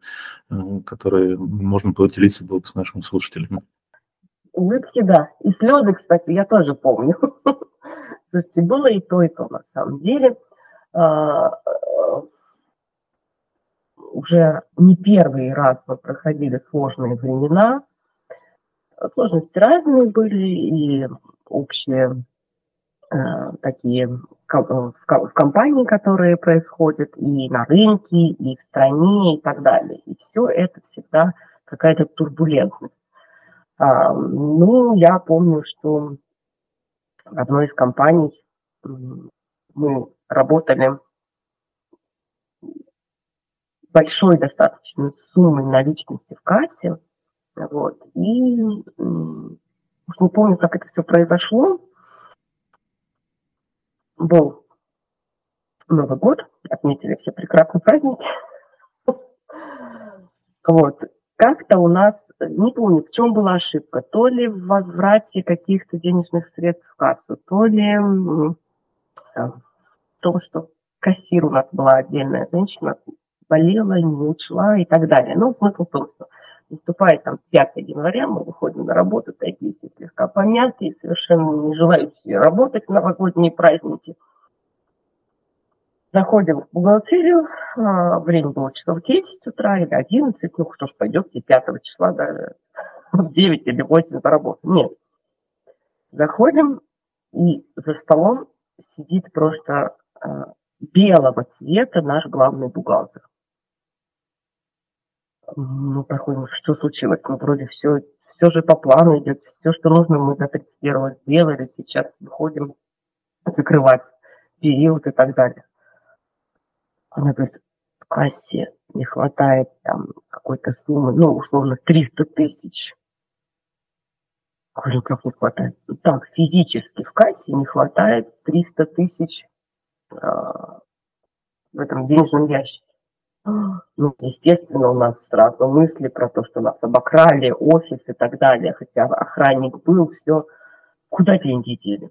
э, которые можно поделиться было бы с нашими слушателями? Улыбки, да. И слезы, кстати, я тоже помню. Слушайте, было и то, и то на самом деле. А, уже не первый раз мы проходили сложные времена. Сложности разные были, и общие э, такие в компании, которые происходят, и на рынке, и в стране, и так далее. И все это всегда какая-то турбулентность. А, ну, я помню, что в одной из компаний мы работали большой достаточно суммой наличности в кассе. Вот, и уж не помню, как это все произошло. Был Новый год, отметили все прекрасные праздники. Вот. Как-то у нас, не помню, в чем была ошибка, то ли в возврате каких-то денежных средств в кассу, то ли в том, что кассир у нас была отдельная женщина, болела, не ушла и так далее. Но смысл в том, что наступает там 5 января, мы выходим на работу, такие все слегка помятые, совершенно не желающие работать в новогодние праздники – Заходим в бухгалтерию, а, время было часов 10 утра или 11, ну кто ж пойдет 5 числа, да, в 9 или 8 поработать. Нет. Заходим, и за столом сидит просто а, белого цвета наш главный бухгалтер. Ну, проходим, что случилось? Ну, вроде все, все же по плану идет, все, что нужно, мы до 31 сделали, сейчас выходим закрывать период и так далее. Она говорит, в кассе не хватает там какой-то суммы, ну, условно, 300 тысяч. Говорю, как не хватает? «Ну, так, физически в кассе не хватает 300 тысяч э, в этом денежном ящике. Ну, естественно, у нас сразу мысли про то, что нас обокрали, офис и так далее. Хотя охранник был, все. Куда деньги дели?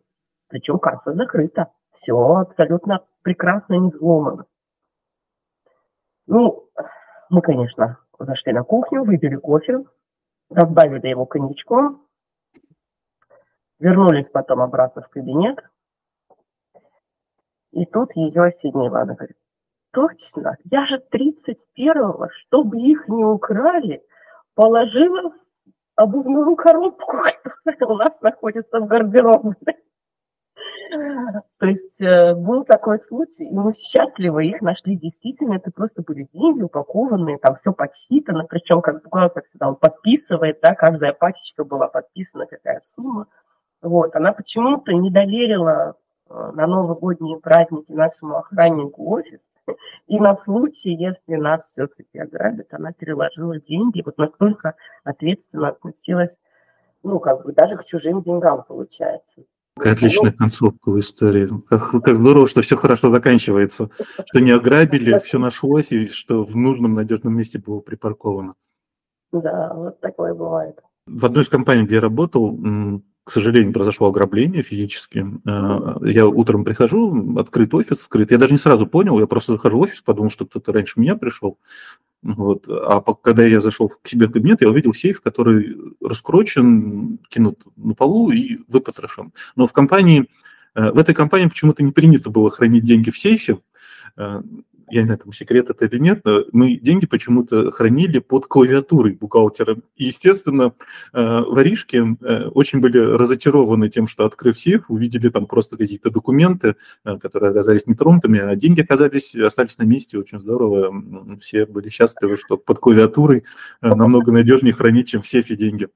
Причем касса закрыта. Все абсолютно прекрасно не взломано. Ну, мы, конечно, зашли на кухню, выпили кофе, разбавили его коньячком, вернулись потом обратно в кабинет. И тут ее осенила. Она говорит, точно, я же 31-го, чтобы их не украли, положила обувную коробку, которая у нас находится в гардеробной. То есть э, был такой случай, и мы счастливы, их нашли действительно, это просто были деньги упакованные, там все подсчитано, причем как бухгалтер всегда он подписывает, да, каждая пачечка была подписана, какая сумма. Вот, она почему-то не доверила э, на новогодние праздники нашему охраннику офис, и на случай, если нас все-таки ограбят, она переложила деньги, вот настолько ответственно относилась, ну, как бы даже к чужим деньгам, получается. Какая отличная концовка в истории. Как, как здорово, что все хорошо заканчивается. Что не ограбили, все нашлось, и что в нужном надежном месте было припарковано. Да, вот такое бывает. В одной из компаний, где я работал, к сожалению, произошло ограбление физически. Э, я утром прихожу, открыт офис, скрыт. Я даже не сразу понял, я просто захожу в офис, подумал, что кто-то раньше меня пришел. Вот. А когда я зашел к себе в кабинет, я увидел сейф, который раскрочен, кинут на полу и выпотрошен. Но в компании, э, в этой компании почему-то не принято было хранить деньги в сейфе. Я не знаю, там секрет это или нет, но мы деньги почему-то хранили под клавиатурой бухгалтера. И, естественно, э, воришки э, очень были разочарованы тем, что, открыв сейф, увидели там просто какие-то документы, э, которые оказались нетронутыми, а деньги оказались, остались на месте, очень здорово. Все были счастливы, что под клавиатурой намного надежнее хранить, чем в сейфе деньги.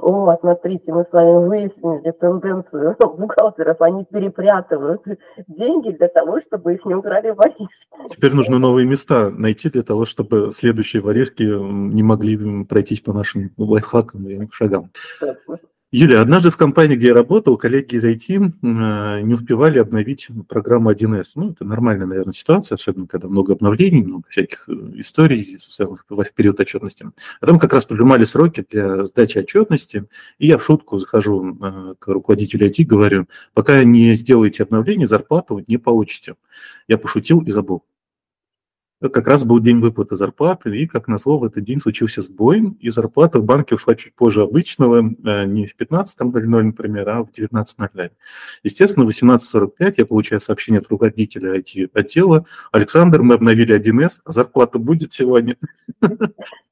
О, смотрите, мы с вами выяснили тенденцию бухгалтеров. Они перепрятывают деньги для того, чтобы их не украли воришки. Теперь нужно новые места найти для того, чтобы следующие воришки не могли пройтись по нашим лайфхакам и шагам. Точно. Юлия, однажды в компании, где я работал, коллеги из IT э, не успевали обновить программу 1С. Ну, это нормальная, наверное, ситуация, особенно когда много обновлений, много всяких э, историй, связанных в период отчетности. А там как раз поджимали сроки для сдачи отчетности, и я в шутку захожу э, к руководителю IT, говорю, пока не сделаете обновление, зарплату не получите. Я пошутил и забыл как раз был день выплаты зарплаты, и, как назло, в этот день случился сбой, и зарплата в банке ушла чуть позже обычного, э, не в 15.00, например, а в 19.00. Естественно, в 18.45 я получаю сообщение от руководителя IT-отдела, Александр, мы обновили 1С, а зарплата будет сегодня.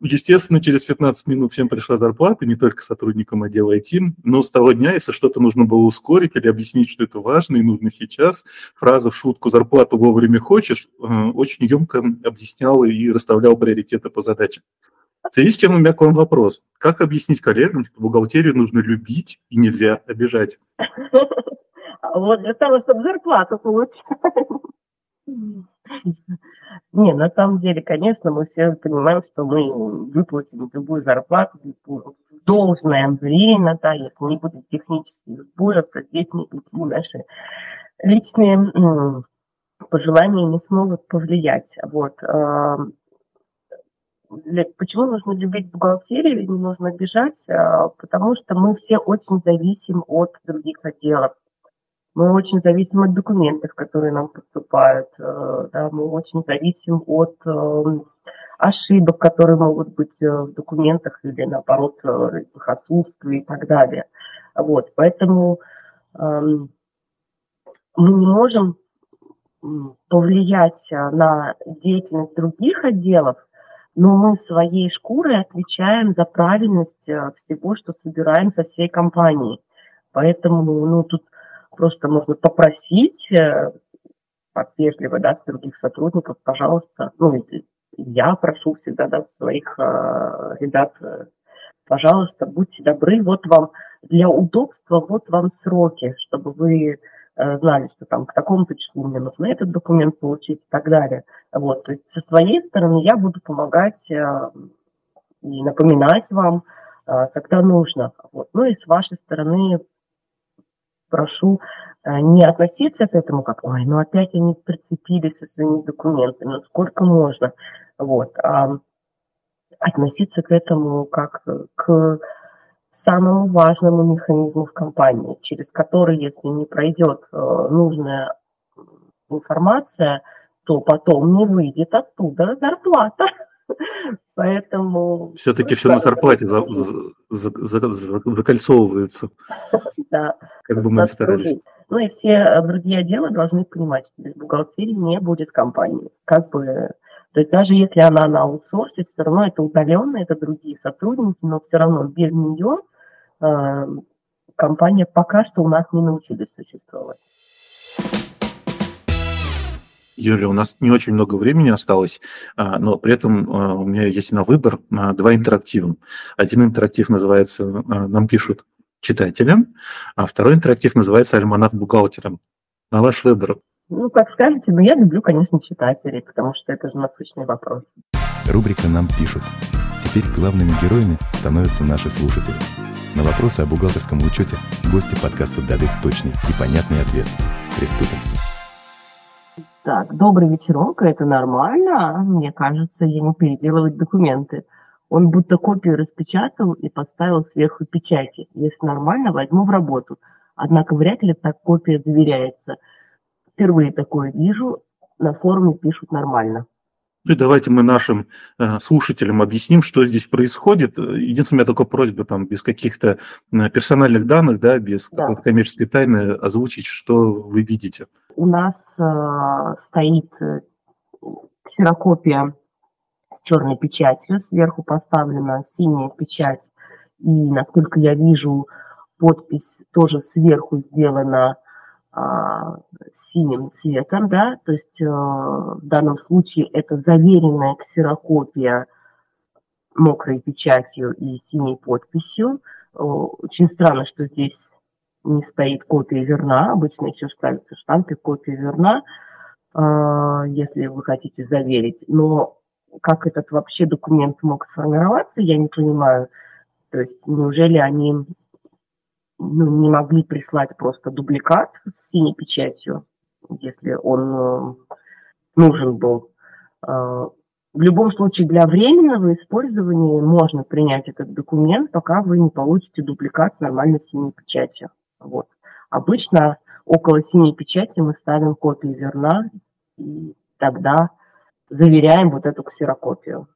Естественно, через 15 минут всем пришла зарплата, не только сотрудникам отдела IT, но с того дня, если что-то нужно было ускорить или объяснить, что это важно и нужно сейчас, фраза в шутку «зарплату вовремя хочешь» э, очень емко объясняла и расставляла приоритеты по задачам. В связи с чем у меня к вам вопрос. Как объяснить коллегам, что бухгалтерию нужно любить и нельзя обижать? Вот для того, чтобы зарплату получать. Не, на самом деле, конечно, мы все понимаем, что мы выплатим любую зарплату в должное время, да, если не будет технических сбоев, то здесь никакие наши личные пожелания не смогут повлиять. Вот. Почему нужно любить бухгалтерию и не нужно бежать? Потому что мы все очень зависим от других отделов. Мы очень зависим от документов, которые нам поступают. Э, да, мы очень зависим от эм, ошибок, которые могут быть э, в документах или, наоборот, э, их отсутствия и так далее. Вот, поэтому эм, мы не можем повлиять на деятельность других отделов, но мы своей шкурой отвечаем за правильность всего, что собираем со всей компании. Поэтому ну, тут просто можно попросить э, вежливо, да, с других сотрудников, пожалуйста, ну, я прошу всегда, да, своих э, ребят, э, пожалуйста, будьте добры, вот вам для удобства, вот вам сроки, чтобы вы э, знали, что там к такому-то числу мне нужно этот документ получить и так далее. Вот, то есть со своей стороны я буду помогать э, и напоминать вам, э, когда нужно. Вот. Ну и с вашей стороны прошу э, не относиться к этому как, ой, ну опять они прицепились со своими документами, ну сколько можно, вот, а относиться к этому как к самому важному механизму в компании, через который, если не пройдет э, нужная информация, то потом не выйдет оттуда зарплата. Поэтому... Все-таки все на зарплате за, за, за, за, закольцовывается. Да. Как бы мы ни старались. Ну и все э, другие отделы должны понимать, что без бухгалтерии не будет компании. Как бы, то есть даже если она на аутсорсе, все равно это удаленно, это другие сотрудники, но все равно без нее э, компания пока что у нас не научились существовать. Юлия, у нас не очень много времени осталось, а, но при этом а, у меня есть на выбор а, два интерактива. Один интерактив называется «Нам пишут читателям», а второй интерактив называется «Альманах бухгалтерам». На ваш выбор. Ну, как скажете, но я люблю, конечно, читателей, потому что это же насущный вопрос. Рубрика «Нам пишут». Теперь главными героями становятся наши слушатели. На вопросы о бухгалтерском учете гости подкаста дадут точный и понятный ответ. Приступим. Так, добрый вечерок, это нормально. Мне кажется, ему переделывать документы. Он будто копию распечатал и поставил сверху печати. Если нормально, возьму в работу. Однако вряд ли так копия заверяется. Впервые такое вижу. На форуме пишут нормально. И давайте мы нашим э, слушателям объясним, что здесь происходит. Единственная только просьба, там, без каких-то э, персональных данных, да, без да. коммерческой тайны озвучить, что вы видите у нас э, стоит э, ксерокопия с черной печатью, сверху поставлена синяя печать, и, насколько я вижу, подпись тоже сверху сделана а, синим цветом, да, то есть а, в данном случае это заверенная ксерокопия мокрой печатью и синей подписью. Очень странно, что здесь не стоит копия верна, обычно еще ставится штампик копия верна, а, если вы хотите заверить. Но как этот вообще документ мог сформироваться, я не понимаю. То есть неужели они ну, не могли прислать просто дубликат с синей печатью, если он э, нужен был. А, в любом случае, для временного использования можно принять этот документ, пока вы не получите дубликат с нормальной синей печатью. Вот. Обычно около синей печати мы ставим копии верна, и тогда заверяем вот эту ксерокопию.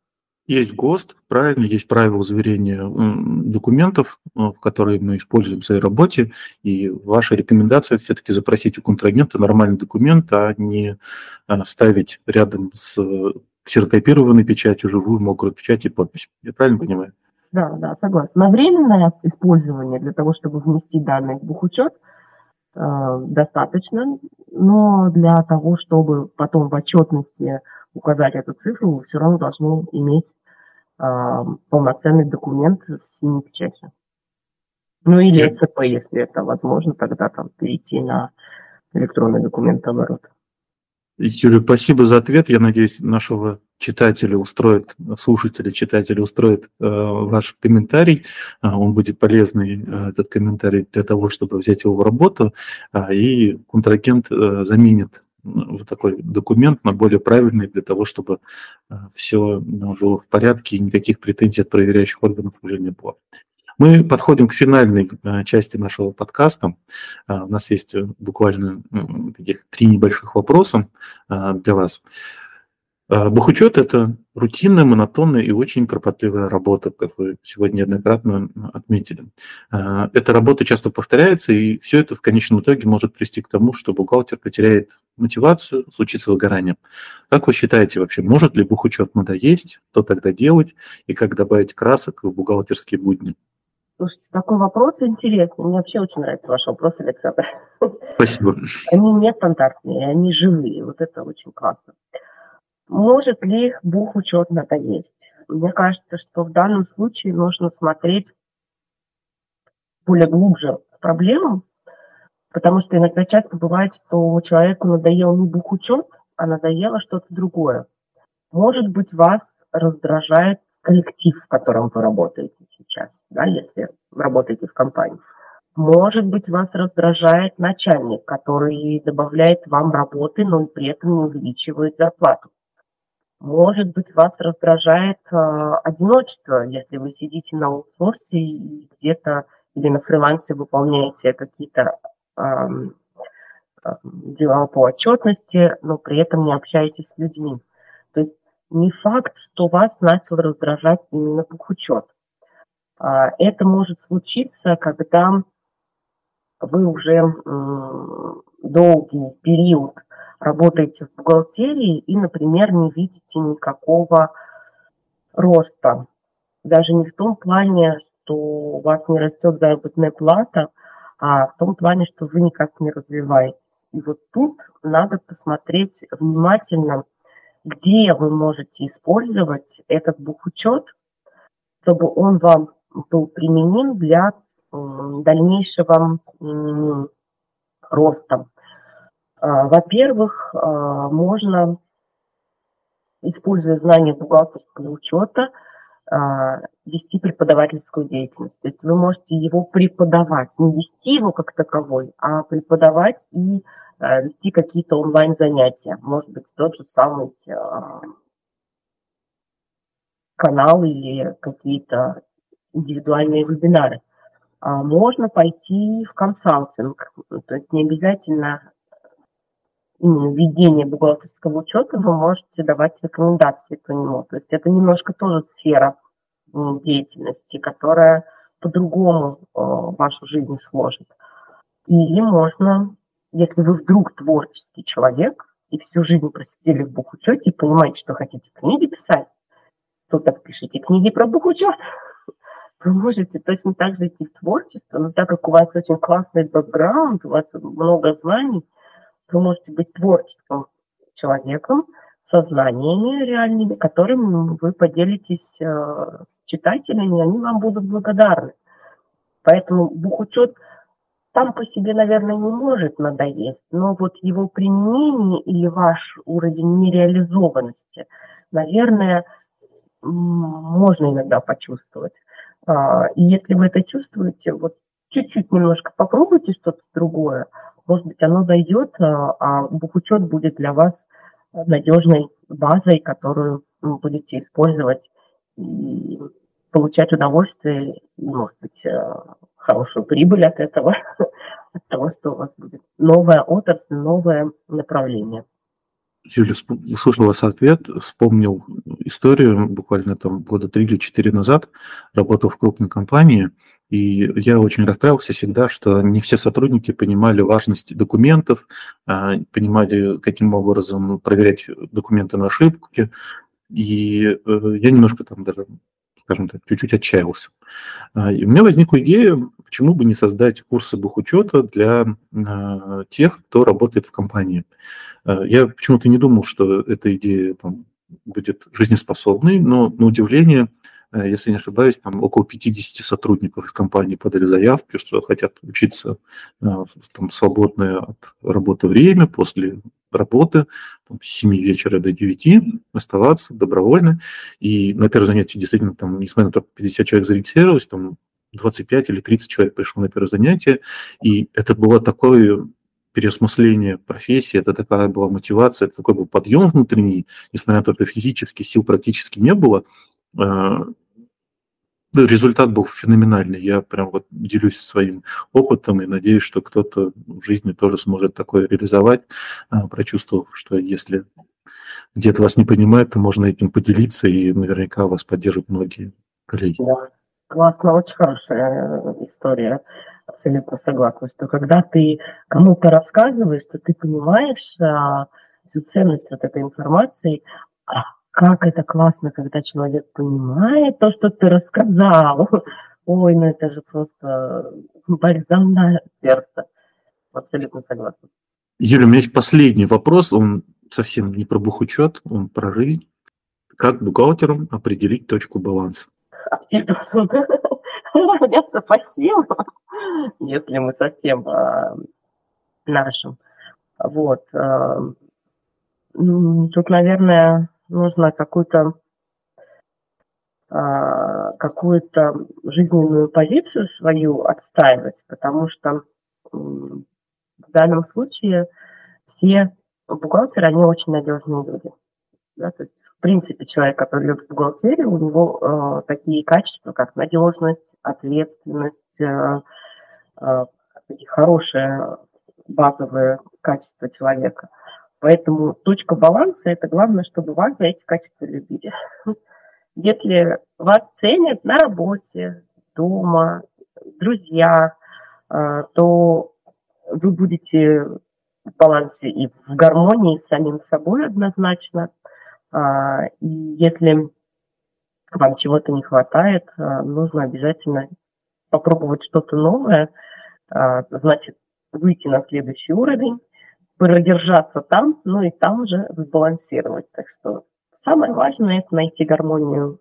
Есть ГОСТ, правильно, есть правила заверения документов, э, которые мы используем в своей работе, и ваша рекомендация все-таки запросить у контрагента нормальный документ, а не э, ставить рядом с ксерокопированной печатью живую мокрую печать и подпись. Я правильно понимаю? Да, да, согласна. На временное использование для того, чтобы внести данные в бухучет, э, достаточно, но для того, чтобы потом в отчетности указать эту цифру, вы все равно должны иметь э, полноценный документ с синей печатью. Ну или ЭЦП, если это возможно, тогда там перейти на электронный документ оборот. Юрий, спасибо за ответ. Я надеюсь, нашего читателя устроит, слушателя, читателя устроит э, ваш комментарий. Э, он будет полезный, э, этот комментарий, для того, чтобы взять его в работу, и контрагент заменит вот такой документ, но более правильный для того, чтобы все было в порядке и никаких претензий от проверяющих органов уже не было. Мы подходим к финальной части нашего подкаста. У нас есть буквально таких три небольших вопроса для вас. А, бухучет – это рутинная, монотонная и очень кропотливая работа, как вы сегодня неоднократно отметили. А, эта работа часто повторяется, и все это в конечном итоге может привести к тому, что бухгалтер потеряет мотивацию, случится выгорание. Как вы считаете вообще, может ли бухучет надоесть, что тогда делать и как добавить красок в бухгалтерские будни? Слушайте, такой вопрос интересный. Мне вообще очень нравится ваш вопрос, Александр. Спасибо. Они нестандартные, они живые. Вот это очень классно. Может ли бухучет надоесть? Мне кажется, что в данном случае нужно смотреть более глубже в проблему, потому что иногда часто бывает, что человеку надоел не бухучет, а надоело что-то другое. Может быть, вас раздражает коллектив, в котором вы работаете сейчас, да, если работаете в компании. Может быть, вас раздражает начальник, который добавляет вам работы, но при этом не увеличивает зарплату. Может быть, вас раздражает э, одиночество, если вы сидите на аутсорсе и где-то или на фрилансе выполняете какие-то э, дела по отчетности, но при этом не общаетесь с людьми. То есть не факт, что вас начал раздражать именно бухучет. Э, это может случиться, когда вы уже э, долгий период работаете в бухгалтерии и, например, не видите никакого роста. Даже не в том плане, что у вас не растет заработная плата, а в том плане, что вы никак не развиваетесь. И вот тут надо посмотреть внимательно, где вы можете использовать этот бухучет, чтобы он вам был применим для дальнейшего роста. А, во-первых, а, можно, используя знания бухгалтерского учета, а, вести преподавательскую деятельность. То есть вы можете его преподавать, не вести его как таковой, а преподавать и вести какие-то онлайн-занятия. Может быть, тот же самый канал или какие-то индивидуальные вебинары. Можно пойти в консалтинг, то есть не обязательно введение бухгалтерского учета вы можете давать рекомендации по нему. То есть это немножко тоже сфера деятельности, которая по-другому э, вашу жизнь сложит. Или можно, если вы вдруг творческий человек и всю жизнь просидели в бухучете и понимаете, что хотите книги писать, то так пишите книги про бухучет. Вы можете точно так же идти в творчество, но так как у вас очень классный бэкграунд, у вас много знаний – вы можете быть творческим человеком, со знаниями реальными, которыми вы поделитесь э, с читателями, и они вам будут благодарны. Поэтому бухучет там по себе, наверное, не может надоесть, но вот его применение или ваш уровень нереализованности, наверное, можно иногда почувствовать. А, и если вы это чувствуете, вот чуть-чуть немножко попробуйте что-то другое, может быть, оно зайдет, а, а бухучет будет для вас надежной базой, которую вы будете использовать и получать удовольствие, и, может быть, э, хорошую прибыль от этого, от того, что у вас будет новая отрасль, новое направление. Юля, услышал вас ответ, вспомнил историю буквально там года три или четыре назад, работал в крупной компании – и я очень расстраивался всегда, что не все сотрудники понимали важность документов, а, понимали, каким образом проверять документы на ошибки. И э, я немножко там даже, скажем так, чуть-чуть отчаялся. А, и у меня возникла идея, почему бы не создать курсы бухучета для а, тех, кто работает в компании. Я почему-то не думал, что эта идея там, будет жизнеспособной, но на удивление если не ошибаюсь, там около 50 сотрудников из компании подали заявку, что хотят учиться в там, свободное от работы время, после работы, там, с 7 вечера до 9, оставаться добровольно. И на первое занятие действительно, там, несмотря на то, что 50 человек зарегистрировалось, там 25 или 30 человек пришло на первое занятие, и это было такое переосмысление профессии, это такая была мотивация, это такой был подъем внутренний, несмотря на то, что физически сил практически не было, а, результат был феноменальный. Я прям вот делюсь своим опытом и надеюсь, что кто-то в жизни тоже сможет такое реализовать, а, прочувствовав, что если где-то вас не понимают, то можно этим поделиться, и наверняка вас поддержат многие коллеги. Да, классно, очень хорошая э, история. Абсолютно согласна, что когда ты кому-то рассказываешь, что ты понимаешь а, всю ценность вот этой информации, а как это классно, когда человек понимает то, что ты рассказал. Ой, ну это же просто бальзам на сердце. Абсолютно согласна. Юля, у меня есть последний вопрос. Он совсем не про бухучет, он про жизнь. Как бухгалтерам определить точку баланса? Активно равняться по силам, если мы совсем э, нашим. Вот. Э, тут, наверное, нужно какую-то а, какую-то жизненную позицию свою отстаивать, потому что в данном случае все бухгалтеры, они очень надежные люди. Да, то есть, в принципе, человек, который любит бухгалтерию, у него э, такие качества, как надежность, ответственность, э, э, такие хорошие базовые качества человека. Поэтому точка баланса – это главное, чтобы вас за эти качества любили. Если вас ценят на работе, дома, друзья, а, то вы будете в балансе и в гармонии с самим собой однозначно. А, и если вам чего-то не хватает, а, нужно обязательно попробовать что-то новое, значит, выйти на следующий уровень, продержаться там, ну и там уже сбалансировать. Так что самое важное – это найти гармонию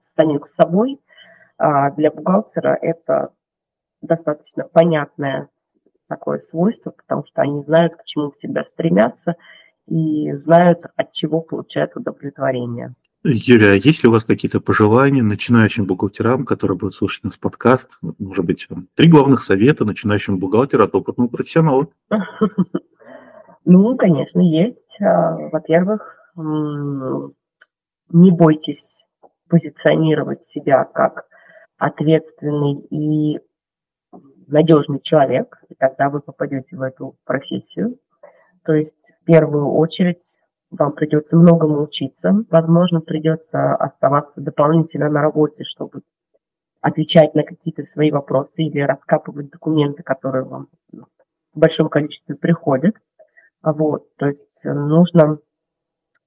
с самим собой. А для бухгалтера это достаточно понятное такое свойство, потому что они знают, к чему всегда стремятся и знают, от чего получают удовлетворение. Юрия, а есть ли у вас какие-то пожелания начинающим бухгалтерам, которые будут слушать нас подкаст? Может быть, три главных совета начинающим бухгалтеру от опытного профессионала? Ну, конечно, есть. А, во-первых, не бойтесь позиционировать себя как ответственный и надежный человек, и тогда вы попадете в эту профессию. То есть в первую очередь вам придется многому учиться, возможно, придется оставаться дополнительно на работе, чтобы отвечать на какие-то свои вопросы или раскапывать документы, которые вам в большом количестве приходят. Вот, то есть э, нужно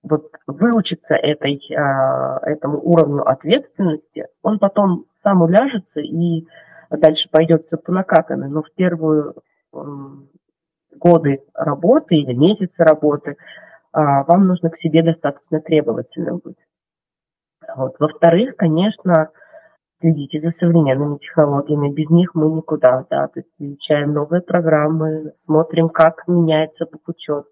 вот выучиться этой, а, этому уровню ответственности, он потом сам уляжется и дальше пойдет все по накатанной. Но в первые годы работы или месяцы работы а, вам нужно к себе достаточно требовательным быть. Вот. Во-вторых, конечно, следите за современными технологиями. Без них мы никуда, да, то есть изучаем новые программы, смотрим, как меняется бухучет.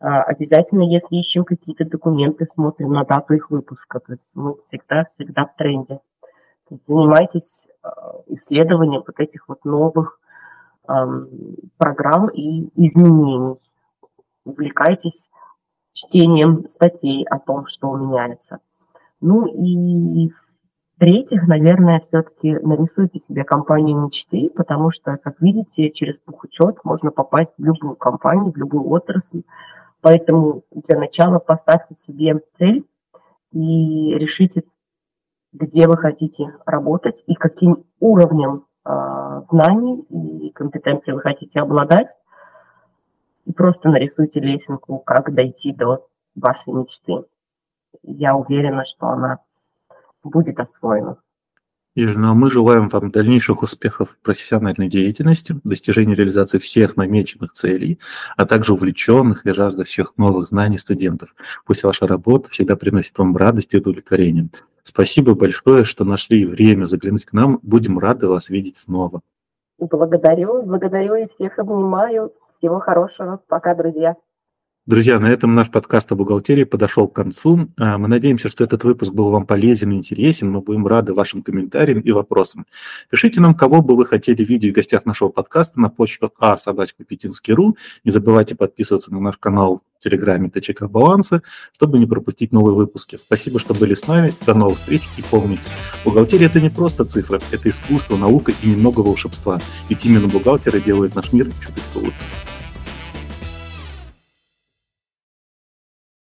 А, обязательно, если ищем какие-то документы, смотрим на дату их выпуска. То есть мы всегда-всегда в тренде. занимайтесь а, исследованием вот этих вот новых программ и изменений. Увлекайтесь чтением статей о том, что меняется. Ну и в-третьих, наверное, все-таки нарисуйте себе компанию мечты, потому что, как видите, через бухучет можно попасть в любую компанию, в любую отрасль. Поэтому для начала поставьте себе цель и решите, где вы хотите работать и каким уровнем э, знаний и компетенций вы хотите обладать. И просто нарисуйте лесенку, как дойти до вашей мечты. Я уверена, что она будет освоено. Ирина, ну, а мы желаем вам дальнейших успехов в профессиональной деятельности, достижения реализации всех намеченных целей, а также увлеченных и жаждущих новых знаний студентов. Пусть ваша работа всегда приносит вам радость и удовлетворение. Спасибо большое, что нашли время заглянуть к нам. Будем рады вас видеть снова. Благодарю, благодарю и всех обнимаю. Всего хорошего. Пока, друзья. Друзья, на этом наш подкаст о бухгалтерии подошел к концу. А, мы надеемся, что этот выпуск был вам полезен и интересен. Мы будем рады вашим комментариям и вопросам. Пишите нам, кого бы вы хотели видеть в гостях нашего подкаста на почту а собачка ру. Не забывайте подписываться на наш канал в Телеграме ТЧК Баланса, чтобы не пропустить новые выпуски. Спасибо, что были с нами. До новых встреч и помните, бухгалтерия – это не просто цифры, это искусство, наука и немного волшебства. Ведь именно бухгалтеры делают наш мир чуточку лучше.